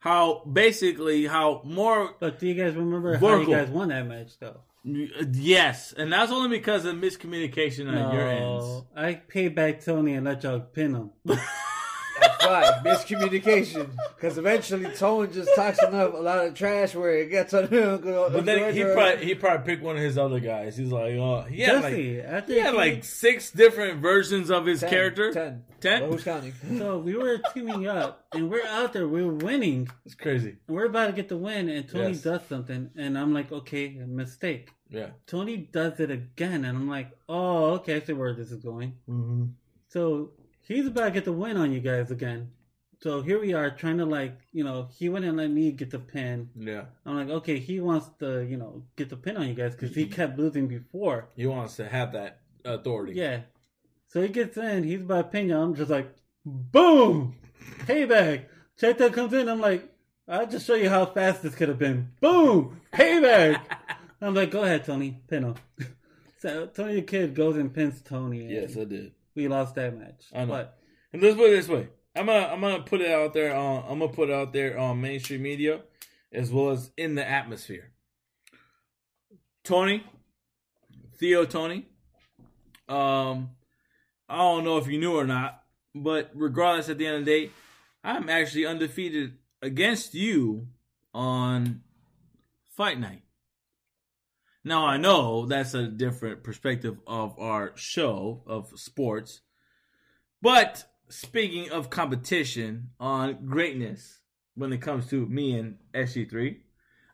how basically how more But do you guys remember how you guys won that match, though? yes, and that's only because of miscommunication on your ends. I paid back Tony and let y'all pin him. That's right, miscommunication. Because eventually Tony just talks enough a lot of trash where it gets on him. But then he probably he probably picked one of his other guys. He's like, oh, he had Jesse, like he had he- like six different versions of his character. Ten. Ten? Well, who's counting? So we were teaming up, and we're out there, We're winning, It's crazy. we're about to get the win, and Tony Yes. does something, and I'm like, okay, mistake. Yeah. Tony does it again, and I'm like, oh, okay, I see where this is going. Mm-hmm. So he's about to get the win on you guys again. So here we are trying to like, you know, he wouldn't let me get the pin. Yeah. I'm like, okay, he wants to, you know, get the pin on you guys because he mm-hmm. kept losing before. He wants to have that authority. Yeah. So he gets in, he's about to pin you. I'm just like, boom, payback. Check comes in. I'm like, I'll just show you how fast this could have been. Boom, payback. I'm like, go ahead, Tony, pin him. so Tony the Kid goes and pins Tony. Yes, I did. We lost that match. I know. But And let's put it this way. I'm gonna I'm gonna put it out there on I'm gonna put it out there on mainstream media as well as in the atmosphere. Tony, Theo Tony. Um I don't know if you knew or not, but regardless at the end of the day, I'm actually undefeated against you on fight night. Now I know that's a different perspective of our show of sports. But speaking of competition on greatness when it comes to me and SG3,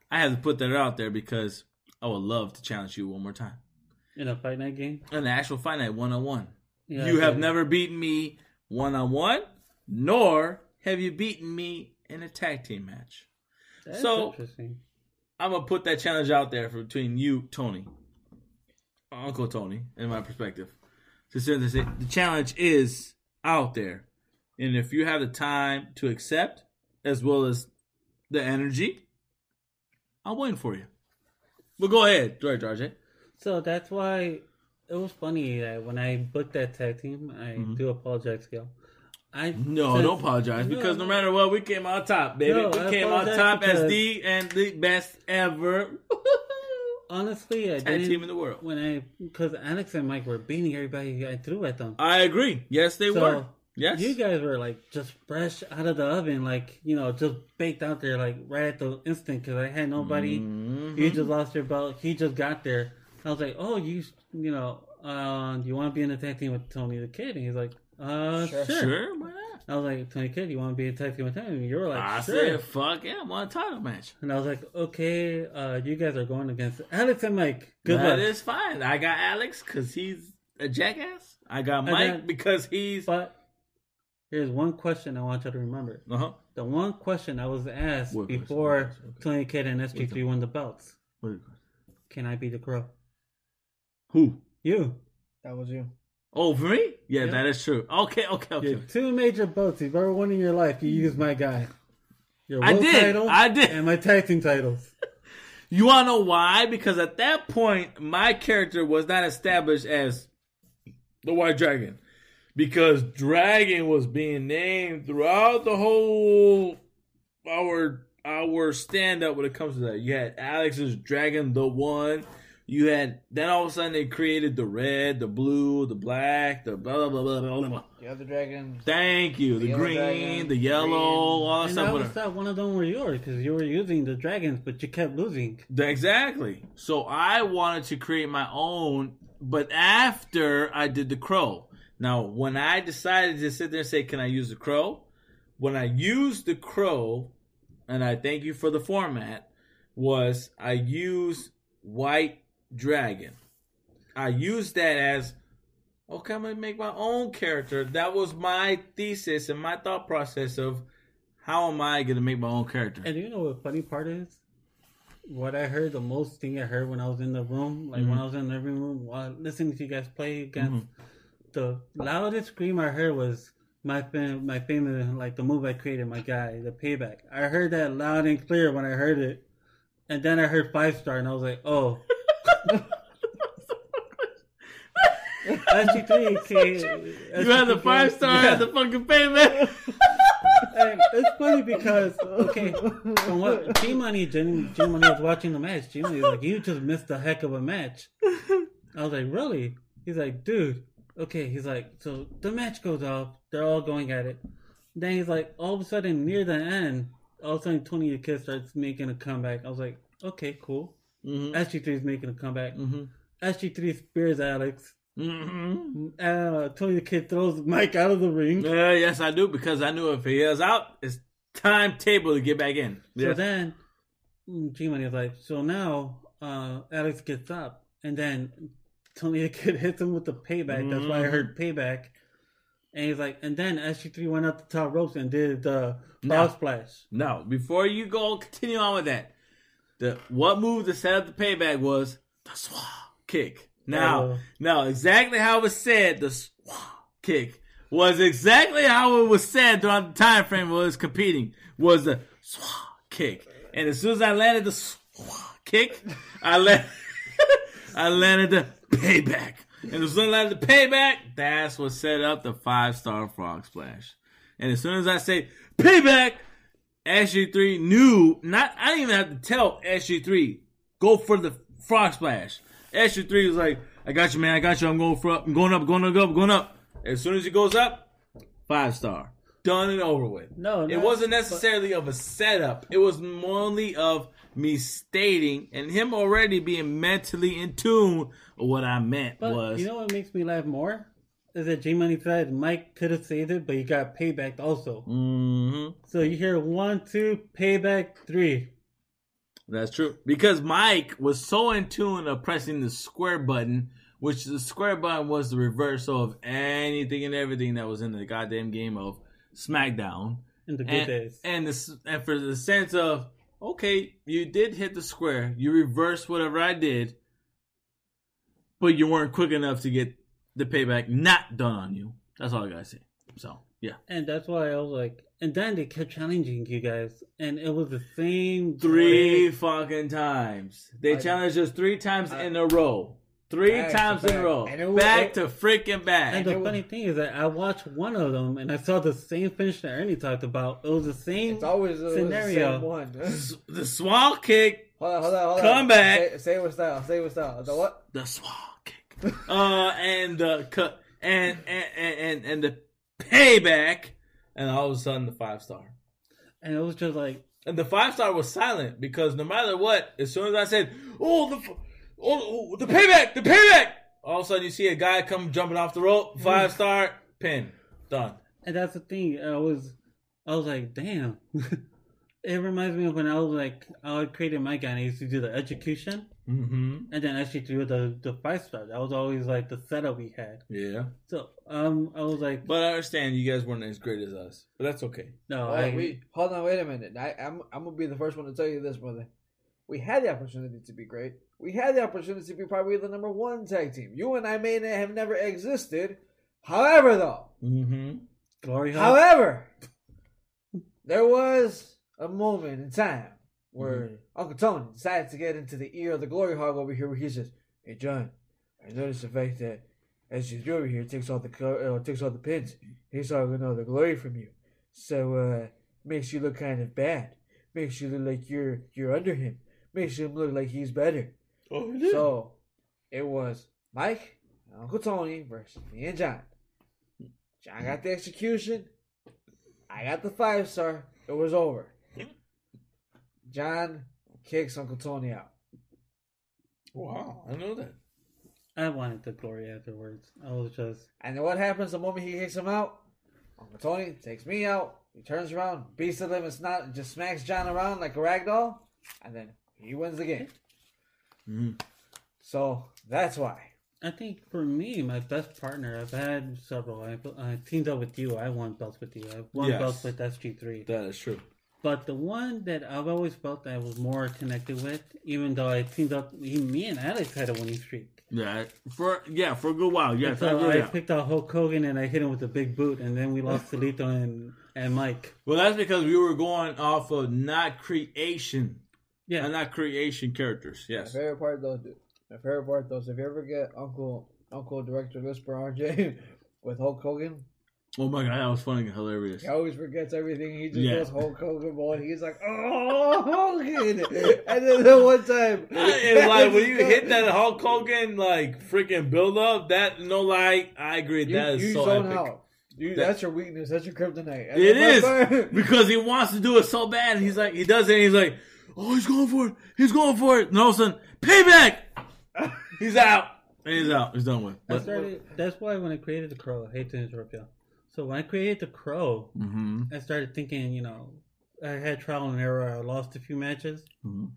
I have to put that out there because I would love to challenge you one more time. in a fight night game, An actual fight night one on one. You have never beaten me one on one, nor have you beaten me in a tag team match. That's so- interesting. I'm gonna put that challenge out there for between you, Tony, Uncle Tony, in my perspective. To say the challenge is out there, and if you have the time to accept, as well as the energy, I'm waiting for you. Well, go ahead, George RJ. So that's why it was funny that when I booked that tag team, I Mhm. do apologize, Gil. I No, since- don't apologize because no No. matter what, we came out top, baby. No, we I came out top as the and the best ever Honestly, I didn't. team in the world. when I because Alex and Mike were beating everybody I threw at them. I agree. Yes, they So, were. Yes, You guys were like just fresh out of the oven, like you know, just baked out there, like right at the instant. Because I had nobody. Mhm. You just lost your belt. He just got there. I was like, oh, you, you know, uh, you want to be in the tag team with Tony the Kid? And he's like, uh, Sure. sure. Sure, why not? I was like, Tony Kid, you want to be in tag team with him? And you were like, I sure. said, fuck yeah, I want a title match. And I was like, okay, uh, you guys are going against Alex and Mike. Good That luck. is fine. I got Alex because he's a jackass. I got Mike got- because he's. But here's one question I want you to remember. Uh-huh. The one question I was asked What question? before Okay. Tony Kid and SG3 won the belts. What- Can I be the crow? Who? You. That was you. Oh, for me? Yeah, Yeah. that is true. Okay, okay, okay. Your two major boats. You've ever won in your life. You use my guy. Your I world did. title I did. And my tag team titles. You want to know why? Because at that point, my character was not established as the White Dragon. Because Dragon was being named throughout the whole our our stand up when it comes to that. You had Alex's Dragon the One. You had then all of a sudden they created the red, the blue, the black, the blah blah blah blah blah. blah. The other dragon. Thank you. The, The green, dragon, the yellow, green. all that And stuff. I with always thought one of them were yours because you were using the dragons, but you kept losing. Exactly. So I wanted to create my own, but after I did the crow. Now, when I decided to sit there and say, "Can I use the crow?" When I used the crow, and I thank you for the format, was I used white dragon. I used that as okay. I'm gonna make my own character. That was my thesis and my thought process of how am I gonna make my own character. And you know what funny part is? What I heard, the most thing I heard when I was in the room, like when mm-hmm. I was in the living room, while listening to you guys play against, mm-hmm. the loudest scream I heard was my fam- my famous, like the move I created, my guy, the payback. I heard that loud and clear when I heard it, and then I heard five star, and I was like, oh. SG3 You had the five star Yeah. at the fucking payment. And um, it's funny because okay, from what G Money G Money was watching the match, G Money was like, "You just missed a heck of a match." I was like, "Really?" He's like, "Dude, okay." He's like, "So the match goes off. They're all going at it." Then he's like, all of a sudden, near the end, all of a sudden, Tony the Kid starts making a comeback. I was like, "Okay, cool." Mm-hmm. SG3 is making a comeback. Mm-hmm. SG3 spears Alex. Mm-hmm. Uh, Tony the Kid throws Mike out of the ring. Uh, yes, I do because I knew if he is out, it's timetable to get back in. So then, G Money is like, so now uh, Alex gets up, and then Tony the Kid hits him with the payback. That's why I heard payback. And he's like, and then SG3 went up the top ropes and did the No. frog splash. No, before you go, continue on with that. The what move to set up the payback was the swah kick. Now, Oh. now exactly how it was said, the swah kick was exactly how it was said throughout the time frame when it was competing. Was the swah kick, and as soon as I landed the swah kick, I let I landed the payback, and as soon as I landed the payback, that's what set up the five star frog splash. And as soon as I say payback, SG3 knew not I didn't even have to tell SG3 go for the frog splash. SG3 was like, I got you, man, I got you. I'm going for up. I'm going up, going up, going up. As soon as he goes up, five star. Done and over with. No, It wasn't necessarily of a setup. It was only of me stating and him already being mentally in tune. What I meant But was you know what makes me laugh more? Is that G Money said Mike could have saved it, but he got payback also. Mhm. So you hear one, two, payback, three. That's true. Because Mike was so in tune of pressing the square button, which the square button was the reversal of anything and everything that was in the goddamn game of SmackDown. In the good And, days. and, the, and for the sense of, okay, you did hit the square, you reversed whatever I did, but you weren't quick enough to get the payback not done on you. That's all I gotta say. So, yeah. And that's why I was like, and then they kept challenging you guys, and it was the same Three way- fucking times. They I- challenged us three times I- in a row. Three Back times in a row. And was- back it- to freaking back. And the it was- funny thing is that I watched one of them, and I saw the same finish that Ernie talked about. It was the same. It's always the Scenario. same one. The swall kick, hold on, hold on, hold on. Come back. Say, say it with style. Say it with style. The what? the swall kick, uh, and the cut, and and, and and the payback, and all of a sudden the five star. and it was just like, And the five star was silent because no matter what, as soon as I said, "Oh, the oh, oh, the payback, the payback," all of a sudden you see a guy come jumping off the rope, five star, pin, done. and that's the thing. I was, I was like, damn. it reminds me of when I was like, I created my guy, and I used to do the execution, Mm-hmm. and then actually do the the five star. That was always like the setup we had. Yeah, So um, I was like, but I understand you guys weren't as great as us, but that's okay. no, Oh, I, we, hold on, wait a minute. I, I'm I'm gonna be the first one to tell you this, brother. We had the opportunity to be great. We had the opportunity to be probably the number one tag team. You and I may not have never existed. However, though, Mm-hmm. Glory however, there was a moment in time where Uncle Tony decided to get into the ear of the glory hog over here, where he says, "Hey, John, I noticed the fact that as you do over here takes all the co- uh, takes all the pins, he's all all the glory from you, so uh, makes you look kind of bad, makes you look like you're you're under him, makes him look like he's better." Oh, So it was Mike, and Uncle Tony versus me and John. John got the execution. I got the five star. It was over. John kicks Uncle Tony out. wow, I know that. I wanted the glory afterwards. I was just And then what happens the moment he kicks him out? Uncle Tony takes me out. He turns around, beats the limit snot, and just smacks John around like a rag doll. And then he wins the game. Mm-hmm. So that's why. I think for me, my best partner, I've had several. I've I teamed up with you. I won belts with you. I've won Yes. belts with SG3. That is true. But the one that I've always felt that I was more connected with, even though I teamed up, he, me and Alex had a winning streak. Yeah, for yeah, for a good while. Yes, I so. I with that. picked out Hulk Hogan and I hit him with a big boot, and then we lost to Lito and, and Mike. Well, that's because we were going off of not creation, Yeah, and not creation characters. Yes. My Yes. favorite part though, dude, my favorite part though, is if you ever get Uncle Uncle Director Lisper RJ with Hulk Hogan, Oh my god, that was funny and hilarious. he always forgets everything. He just Yeah. goes Hulk Hogan boy. He's like, oh Hogan, and then the one time, It's like when you hit that Hulk Hogan like freaking build up, that no lie, I agree. you, that is you so zone epic. out. You, That- that's your weakness. That's your kryptonite. And It then is because he wants to do it so bad. and He's like, he does it. And he's like, oh, he's going for it. He's going for it. And all of a sudden, payback. He's out. And he's out. He's done with. I But, started. That's why when I created the Crow, I hate to interrupt you. So when I created the Crow, hmm I started thinking, you know, I had trial and error. I lost a few matches. hmm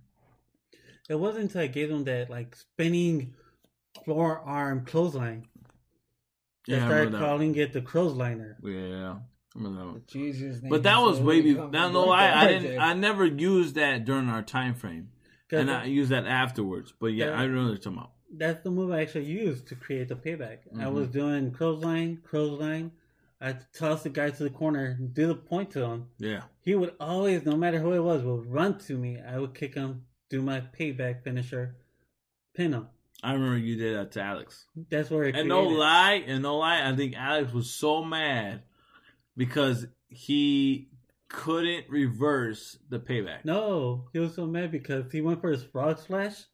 It wasn't until I gave them that like spinning forearm clothesline. Yeah, I I started remember calling it the Crowsliner. Yeah, I remember that one. Jesus, But that was way before. No, no, I, I didn't. I never used that during our time frame, and I used that afterwards. But yeah, Yeah. I know what you're talking about. that's the move I actually used to create the payback. I Mm-hmm. was doing clothesline, clothesline. I toss the guy to the corner, do the point to him. Yeah, He would always, no matter who it was, would run to me. I would kick him, do my payback finisher, pin him. I remember you did that to Alex. That's where it And no lie, and no lie, I think Alex was so mad because he couldn't reverse the payback. No, he was so mad because he went for his frog splash,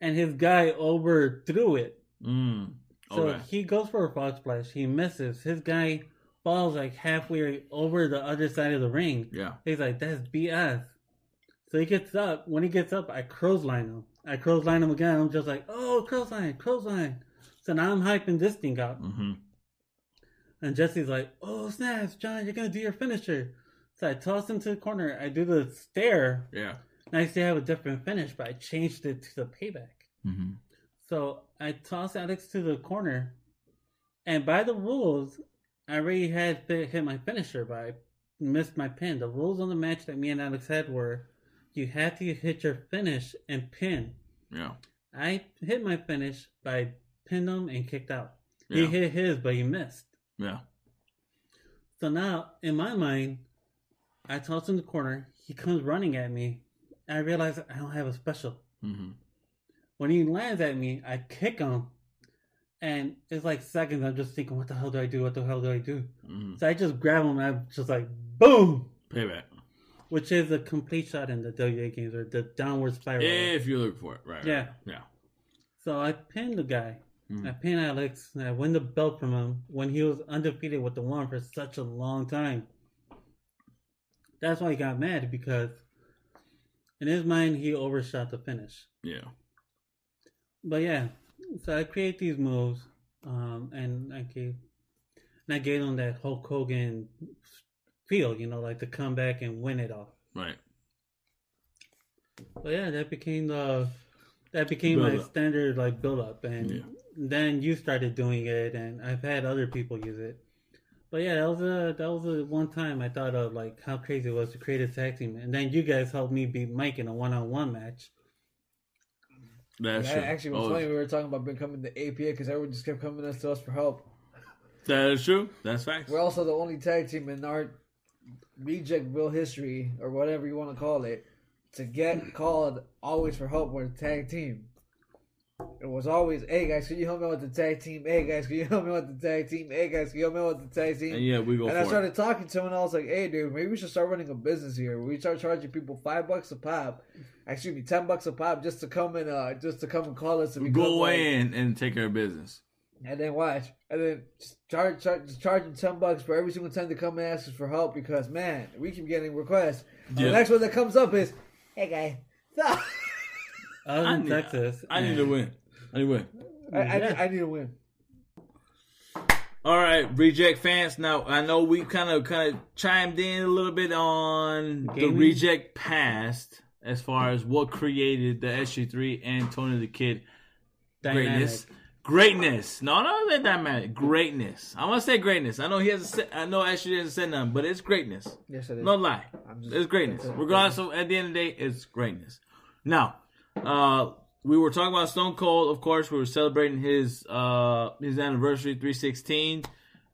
and his guy overthrew it. Mm. So Okay. he goes for a frog splash. He misses. His guy falls like halfway over the other side of the ring. Yeah. He's like, "That's BS." So he gets up. When he gets up, I clothesline him. I clothesline him again. I'm just like, "Oh, clothesline, clothesline." So now I'm hyping this thing up. hmm And Jesse's like, "Oh snaps, John, you're gonna do your finisher." So I toss him to the corner. I do the stare. Yeah. And I still have a different finish, but I changed it to the payback. hmm So I toss Alex to the corner, and by the rules, I already had hit my finisher, but I missed my pin. The rules on the match that me and Alex had were you had to hit your finish and pin. Yeah. I hit my finish, but I pinned him and kicked out. He hit his, but he missed. Yeah. So now, in my mind, I toss him in the corner. He comes running at me. I realize I don't have a special. hmm When he lands at me, I kick him. And it's like seconds. I'm just thinking, what the hell do I do? What the hell do I do? hmm So I just grab him and I'm just like, boom! Payback. Which is a complete shot in the WA games or the downward spiral. If you look for it, right? Yeah. right. Yeah. So I pinned the guy. Mhm. I pinned Alex and I win the belt from him when he was undefeated with the one for such a long time. That's why he got mad because in his mind he overshot the finish. Yeah. But yeah, so I create these moves, um, and I gave, and I gave that Hulk Hogan feel, you know, like to come back and win it all. Right. But yeah, that became the that became my Build-up. standard like build up, and Yeah. then you started doing it, and I've had other people use it. But yeah, that was a that was a one time I thought of like how crazy it was to create a tag team, and then you guys helped me beat Mike in a one on one match. That's That true. actually was Oh, funny. We were talking about becoming the APA because everyone just kept coming us to us for help. That is true. That's facts. We're also the only tag team in our reject real history or whatever you want to call it to get called always for help with a tag team. It was always, hey guys, can you help me with the tag team? Hey guys, can you help me with the tag team? Hey guys, can you help me with the tag team? and yeah, we go And I it. started talking to him, and I was like, "Hey, dude, maybe we should start running a business here. We start charging people five bucks a pop, excuse me, ten bucks a pop, just to come and uh, just to come and call us and Go in and take care of business. and then watch, and then just charge, charge, them ten bucks for every single time they come and ask us for help because man, we keep getting requests. The next one that comes up is, "Hey, guy, stop. I was I in need- Texas. I need to win. I need to win. I, I, need, Yeah. I need to win." All right, reject fans. Now I know we kind of kind of chimed in a little bit on the reject past as far as what created the SG3 and Tony the Kid Dynamic. greatness. Greatness. No, no, that dynamic. Greatness. I want to say greatness. I know he hasn't. Said, I know SG hasn't said nothing, but it's greatness. Yes, it is. No lie. Just- It's greatness. that's it. Regardless of at the end of the day, it's greatness. Now, uh, we were talking about Stone Cold. Of course, we were celebrating his uh his anniversary, three sixteen.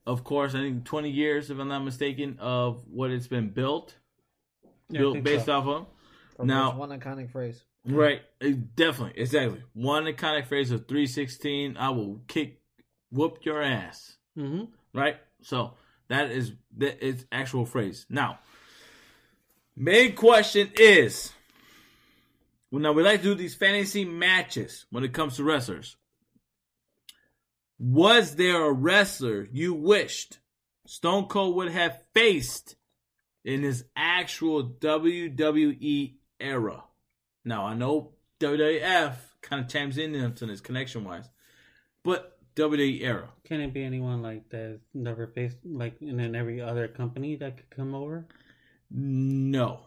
Of course, I think twenty years, if I'm not mistaken, of what it's been built, Yeah, built based so. off of. From Now- one iconic phrase. Right, it- definitely, exactly. One iconic phrase of three sixteen. I will kick, whoop your ass. Mhm. right? So that is that is actual phrase. Now, main question is, well, now we like to do these fantasy matches when it comes to wrestlers. Was there a wrestler you wished Stone Cold would have faced in his actual WWE era? Now I know WWF kind of chimes in into this connection wise, but WWE era. Can it be anyone like that never faced like in every other company that could come over? No.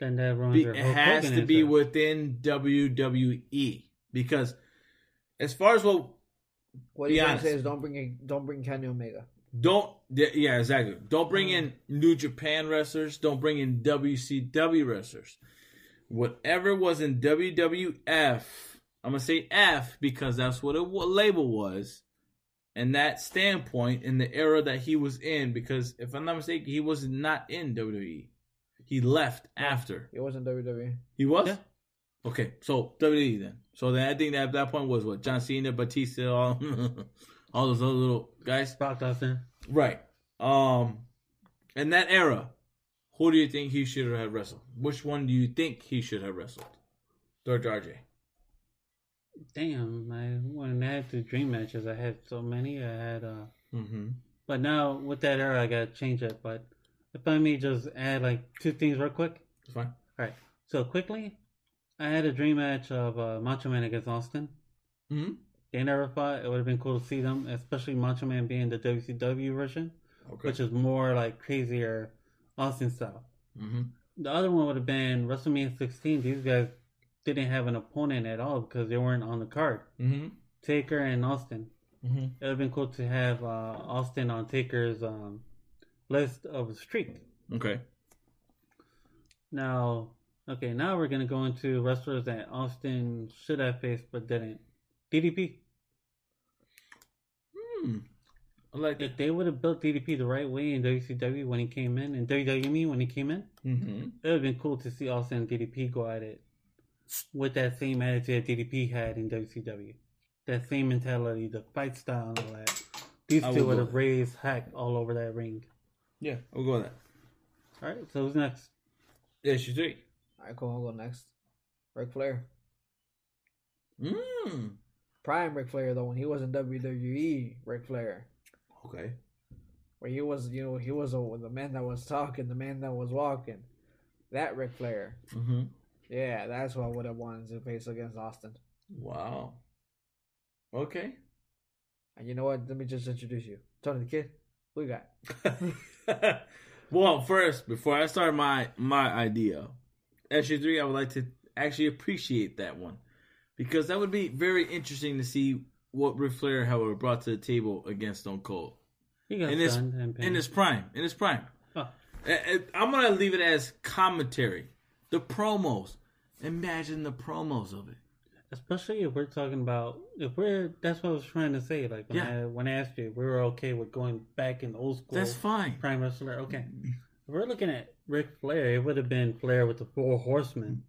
Then that ruins Be, it has Hogan to be intro. within WWE because as far as what What Be you're say is don't bring in, don't bring Kenny Omega. don't yeah exactly don't bring Mm. in New Japan wrestlers don't bring in WCW wrestlers whatever was in WWF I'm gonna say F because that's what a what label was and that standpoint in the era that he was in because if I'm not mistaken he was not in WWE he left after It wasn't WWE. He was? Yeah. Okay, so WWE then. So then I think that at that point was what John Cena, Batista, all, all those other little guys. Brock Lesnar. Right. Um, in that era, who do you think he should have wrestled? Which one do you think he should have wrestled? George RJ. Damn, I when I had the dream matches, I had so many. I had uh, Mm-hmm. but now with that era, I gotta change it. But if I may just add like two things real quick. It's fine. All right. So quickly, I had a dream match of uh, Macho Man against Austin. Mm-hmm. They never fought. It would have been cool to see them, especially Macho Man being the WCW version, Okay. which is more like crazier Austin style. mm-hmm. The other one would have been WrestleMania 16. These guys didn't have an opponent at all because they weren't on the card. Mm-hmm. Taker and Austin. Mm-hmm. It would have been cool to have uh, Austin on Taker's um, list of streak. Okay. Now, okay, now we're gonna go into wrestlers that Austin should have faced but didn't. DDP. Hmm. I like that. If they would have built DDP the right way in WCW when he came in, and WWE when he came in, Mm-hmm. it would have been cool to see Austin and DDP go at it with that same attitude that DDP had in WCW. That same mentality, the fight style, and all that. These I two would have raised heck all over that ring. Yeah, we'll go with that. All right, so who's next? Yeah, she's three. All right, cool. I'll go next. Ric Flair. Mm. Prime Ric Flair, though, when he was in WWE, Ric Flair. Okay. Where he was, you know, he was a, the man that was talking, the man that was walking. That Ric Flair. Mm-hmm. Yeah, that's what I would have wanted to face against Austin. Wow. Okay. And you know what? Let me just introduce you. Tony the Kid. Who you got? well, first, before I start my my idea, SG three, I would like to actually appreciate that one because that would be very interesting to see what Ric Flair, however, brought to the table against Stone Cold In his- in his prime. In his prime, Oh, I- I'm gonna leave it as commentary. The promos. Imagine the promos of it. Especially if we're talking about if we're that's what I was trying to say. Like when Yeah. I when I asked you, we were okay with going back in old school. That's fine. Prime wrestler. Okay, mm-hmm. if we're looking at Ric Flair, it would have been Flair with the Four Horsemen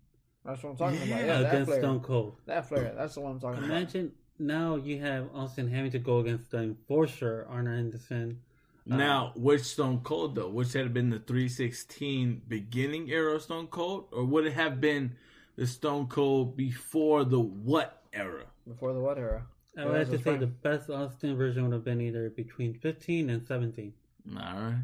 That's what I'm talking Yeah, about. Yeah, that against Flair. Stone Cold. That Flair. That's the one I'm talking about. Imagine now you have Austin having to go against the enforcer Arn Anderson. Uh, now, which Stone Cold though? Which had been the 316 beginning era of Stone Cold, or would it have been the Stone Cold before the what era? Before the what era? I would have to say the best Austin version would have been either between 15 and 17. All right.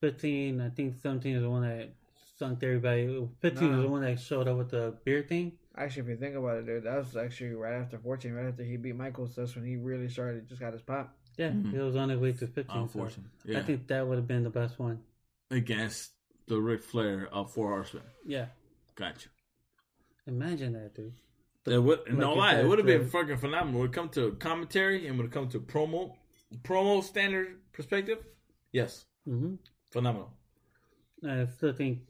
15, I think 17 is the one that sunk everybody. 15 Nah. was the one that showed up with the beer thing. Actually, if you think about it, dude, that was actually right after 14, right after he beat Michaels. That's when he really started, just got his pop. Yeah, Mhm. it was on its way to 15. so Yeah. I think that would have been the best one. Against the Ric Flair of Four Horsemen. Yeah. Gotcha. Imagine that, dude. It would no lie. It would have been fucking phenomenal. When it come to commentary and when it come to promo, promo standard perspective, yes, hmm phenomenal. I still think,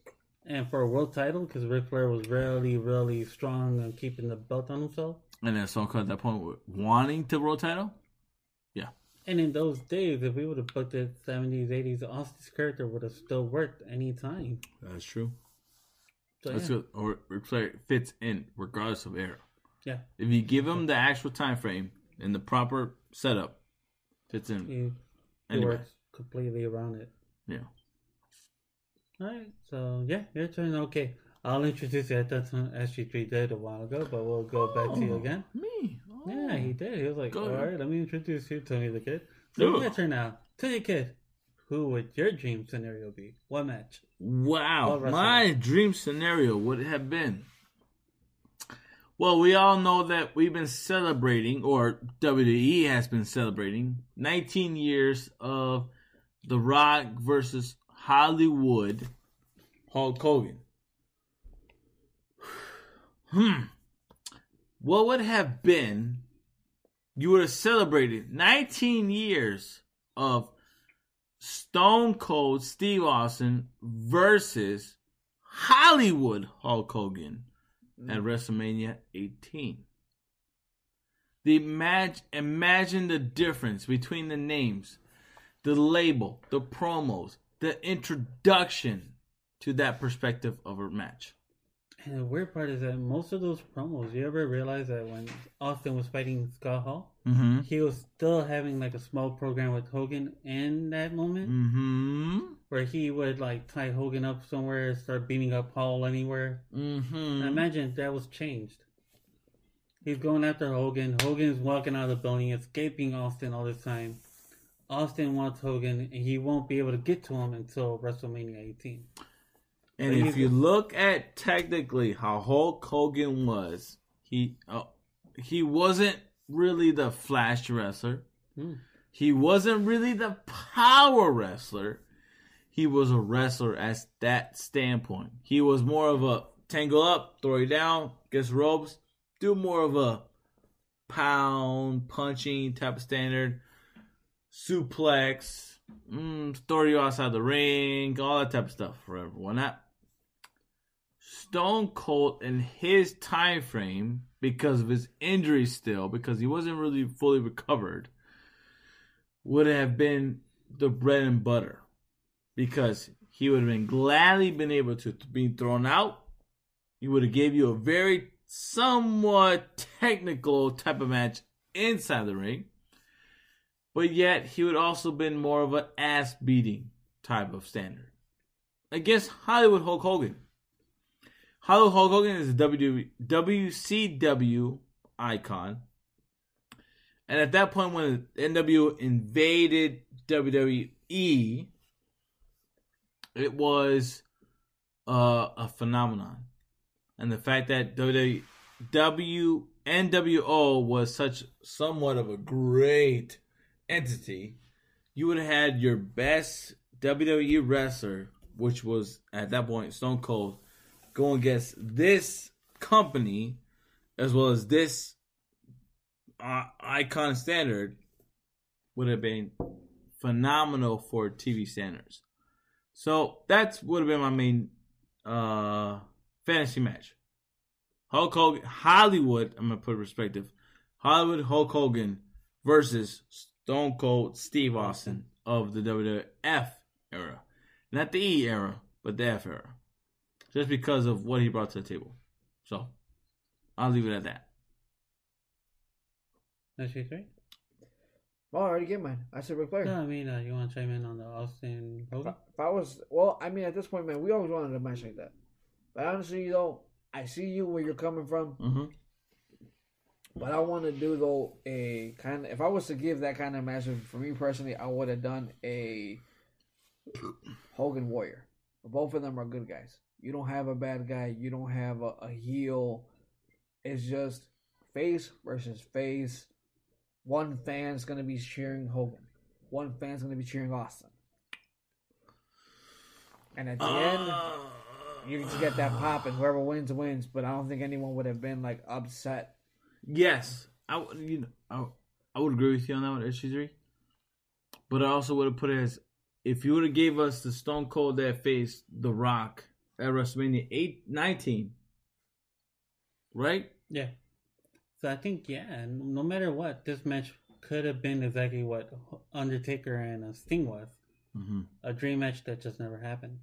and for a world title, because Ric Flair was really, really strong on keeping the belt on himself. And then Stone Cold at that point wanting to world title. Yeah. And in those days, if we would have booked it 70s, 80s, Austin's character would have still worked any time. That's true. So, That's yeah. good. Or Ric Flair fits in regardless of era. Yeah. If you give him the actual time frame and the proper setup, fits in. He, he works completely around it. Yeah. All right, so yeah, your turn. Okay, I'll introduce you. I thought some SG3 did a while ago, but we'll go back to you Oh, again. Me. Oh. Yeah, he did. He was like, Go all ahead. right, let me introduce you, Tony the Kid. So your turn now. Tony Kid, who would your dream scenario be? What match? Wow, my dream scenario would have been. Well, we all know that we've been celebrating, or WWE has been celebrating, 19 years of The Rock versus Hollywood Hulk Hogan. Hmm. What would have been? You would have celebrated 19 years of Stone Cold Steve Austin versus Hollywood Hulk Hogan at mm. WrestleMania 18. The imag- imagine the difference between the names, the label, the promos, the introduction to that perspective of a match. And the weird part is that most of those promos, you ever realize that when Austin was fighting Scott Hall, Mm-hmm. he was still having like a small program with Hogan in that moment, Mm-hmm. where he would like tie Hogan up somewhere, and start beating up Hall anywhere. Mm-hmm. Imagine that was changed. He's going after Hogan. Hogan's walking out of the building, escaping Austin all this time. Austin wants Hogan, and he won't be able to get to him until WrestleMania 18. And But if you look at technically how Hulk Hogan was, he uh, he wasn't really the flash wrestler. Hmm. He wasn't really the power wrestler. He was a wrestler at that standpoint. He was more of a tangle up, throw you down, gets ropes, do more of a pound punching type of standard, suplex, mm, throw you outside the ring, all that type of stuff for everyone. That Stone Cold in his time frame, because of his injury still, because he wasn't really fully recovered, would have been the bread and butter. Because he would have been gladly been able to be thrown out. He would have gave you a very somewhat technical type of match inside the ring. But yet he would also been more of an ass beating type of standard. Against Hollywood Hulk Hogan. Hollywood Hulk Hogan is a W- WCW icon. And at that point, when NW invaded WWE, it was uh, a phenomenon. And the fact that WWE, W NWO was such somewhat of a great entity, you would have had your best WWE wrestler, which was at that point Stone Cold, going against this company as well as this uh, icon standard would have been phenomenal for TV standards. So that's would have been my main uh, fantasy match. Hulk Hogan, Hollywood. I'm gonna put it perspective. Hollywood Hulk Hogan versus Stone Cold Steve Austin of the WWF era, not the E era, but the F era, just because of what he brought to the table. So I'll leave it at that. SG3? Well, I already get mine. I said Ric Flair. No, I mean, uh, you want to chime in on the Austin Hogan? I, if I was, well, I mean, at this point, man, we always wanted a match like that. But honestly, though, I see you where you're coming from. Mm-hmm. But I want to do though a kind of. If I was to give that kind of match, for me personally, I would have done a Hogan Warrior. Both of them are good guys. You don't have a bad guy. You don't have a, a heel. It's just face versus face. One fan's gonna be cheering Hogan. One fan's gonna be cheering Austin. And at the end, uh. you just get that pop, and whoever wins wins. But I don't think anyone would have been like upset Yes, I would. You know, I, I would agree with you on that one, three. But I also would have put it as if you would have gave us the Stone Cold that faced The Rock at WrestleMania 8, 19, right? Yeah. So I think, yeah, no matter what, this match could have been exactly what Undertaker and uh, Sting was Mm-hmm. a dream match that just never happened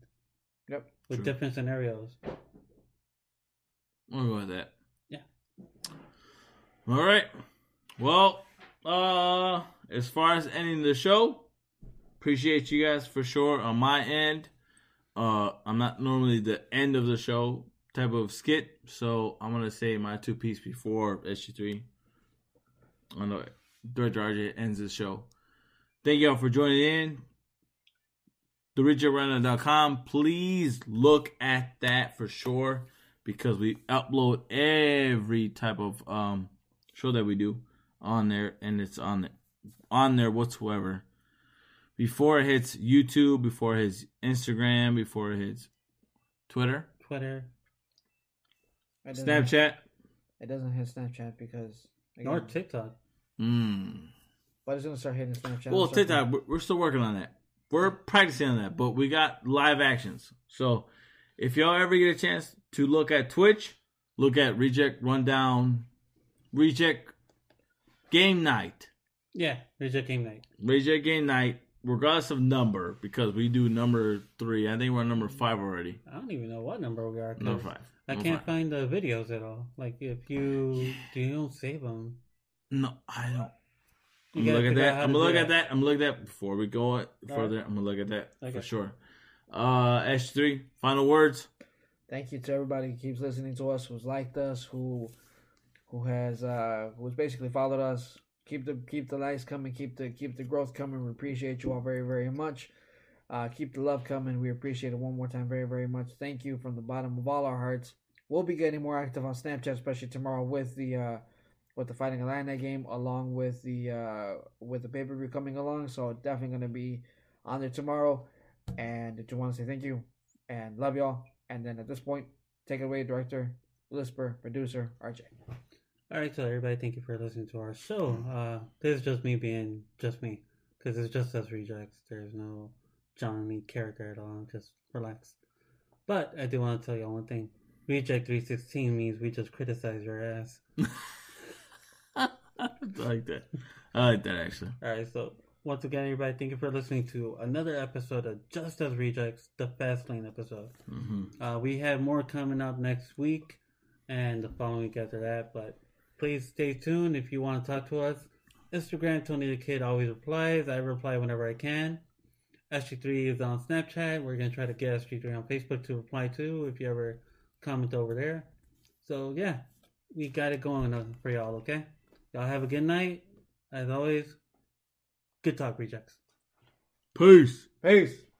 Yep. with True. different scenarios. I'll go with that. Yeah. All right. Well, uh, as far as ending the show, appreciate you guys for sure on my end. Uh, I'm not normally the end of the show type of skit, so I'm gonna say my two piece before SG3. I know Director RJ ends the show. Thank y'all for joining in. TheRejectRundown.com. Please look at that for sure because we upload every type of um show that we do on there and it's on on there whatsoever before it hits youtube before it hits instagram before it hits twitter Twitter, It doesn't- snapchat It doesn't hit Snapchat because nor TikTok. mm. but it's gonna start hitting Snapchat. well tiktok we're- we're still working on that we're practicing on that but we got live actions so if y'all ever get a chance to look at twitch look at reject rundown reject game night Yeah, Reject Game Night. Reject Game Night, regardless of number, because we do number three. I think we're on number five already. I don't even know what number we are. Number five. I Number can't five. find the videos at all. Like if you do, you don't save them. No, I don't. You I'm gonna look at that. I'm gonna look that. at that. I'm gonna look at that before we go further. Alright. I'm gonna look at that Okay. for sure. Uh, S three. Final words. Thank you to everybody who keeps listening to us, who's liked us, who who has uh who's basically followed us. Keep the keep the likes coming, keep the keep the growth coming. We appreciate you all very very much. Uh, keep the love coming. We appreciate it one more time very very much. Thank you from the bottom of all our hearts. We'll be getting more active on Snapchat, especially tomorrow with the uh with the Fighting Illini game, along with the uh with the pay per view coming along. So definitely gonna be on there tomorrow. And I just want to say thank you and love y'all. And then at this point, take it away, director, Lisper, producer, RJ. All right, so everybody, thank you for listening to our show. Uh, this is just me being just me, because it's just us rejects. There's no Johnny character at all. Just relax. But I do want to tell you one thing. Reject 316 means we just criticize your ass. I like that. I like that actually. All right, so once again, everybody, thank you for listening to another episode of Just Us Rejects, the Fast Lane episode. hmm Uh, we have more coming up next week and the following week after that. But please stay tuned if you want to talk to us. Instagram, Tony the Kid always replies. I reply whenever I can. SG3 is on Snapchat. We're going to try to get SG3 on Facebook to reply to if you ever comment over there. So, yeah, we got it going on for y'all, okay? Y'all have a good night. As always, good talk, rejects. Peace. Peace.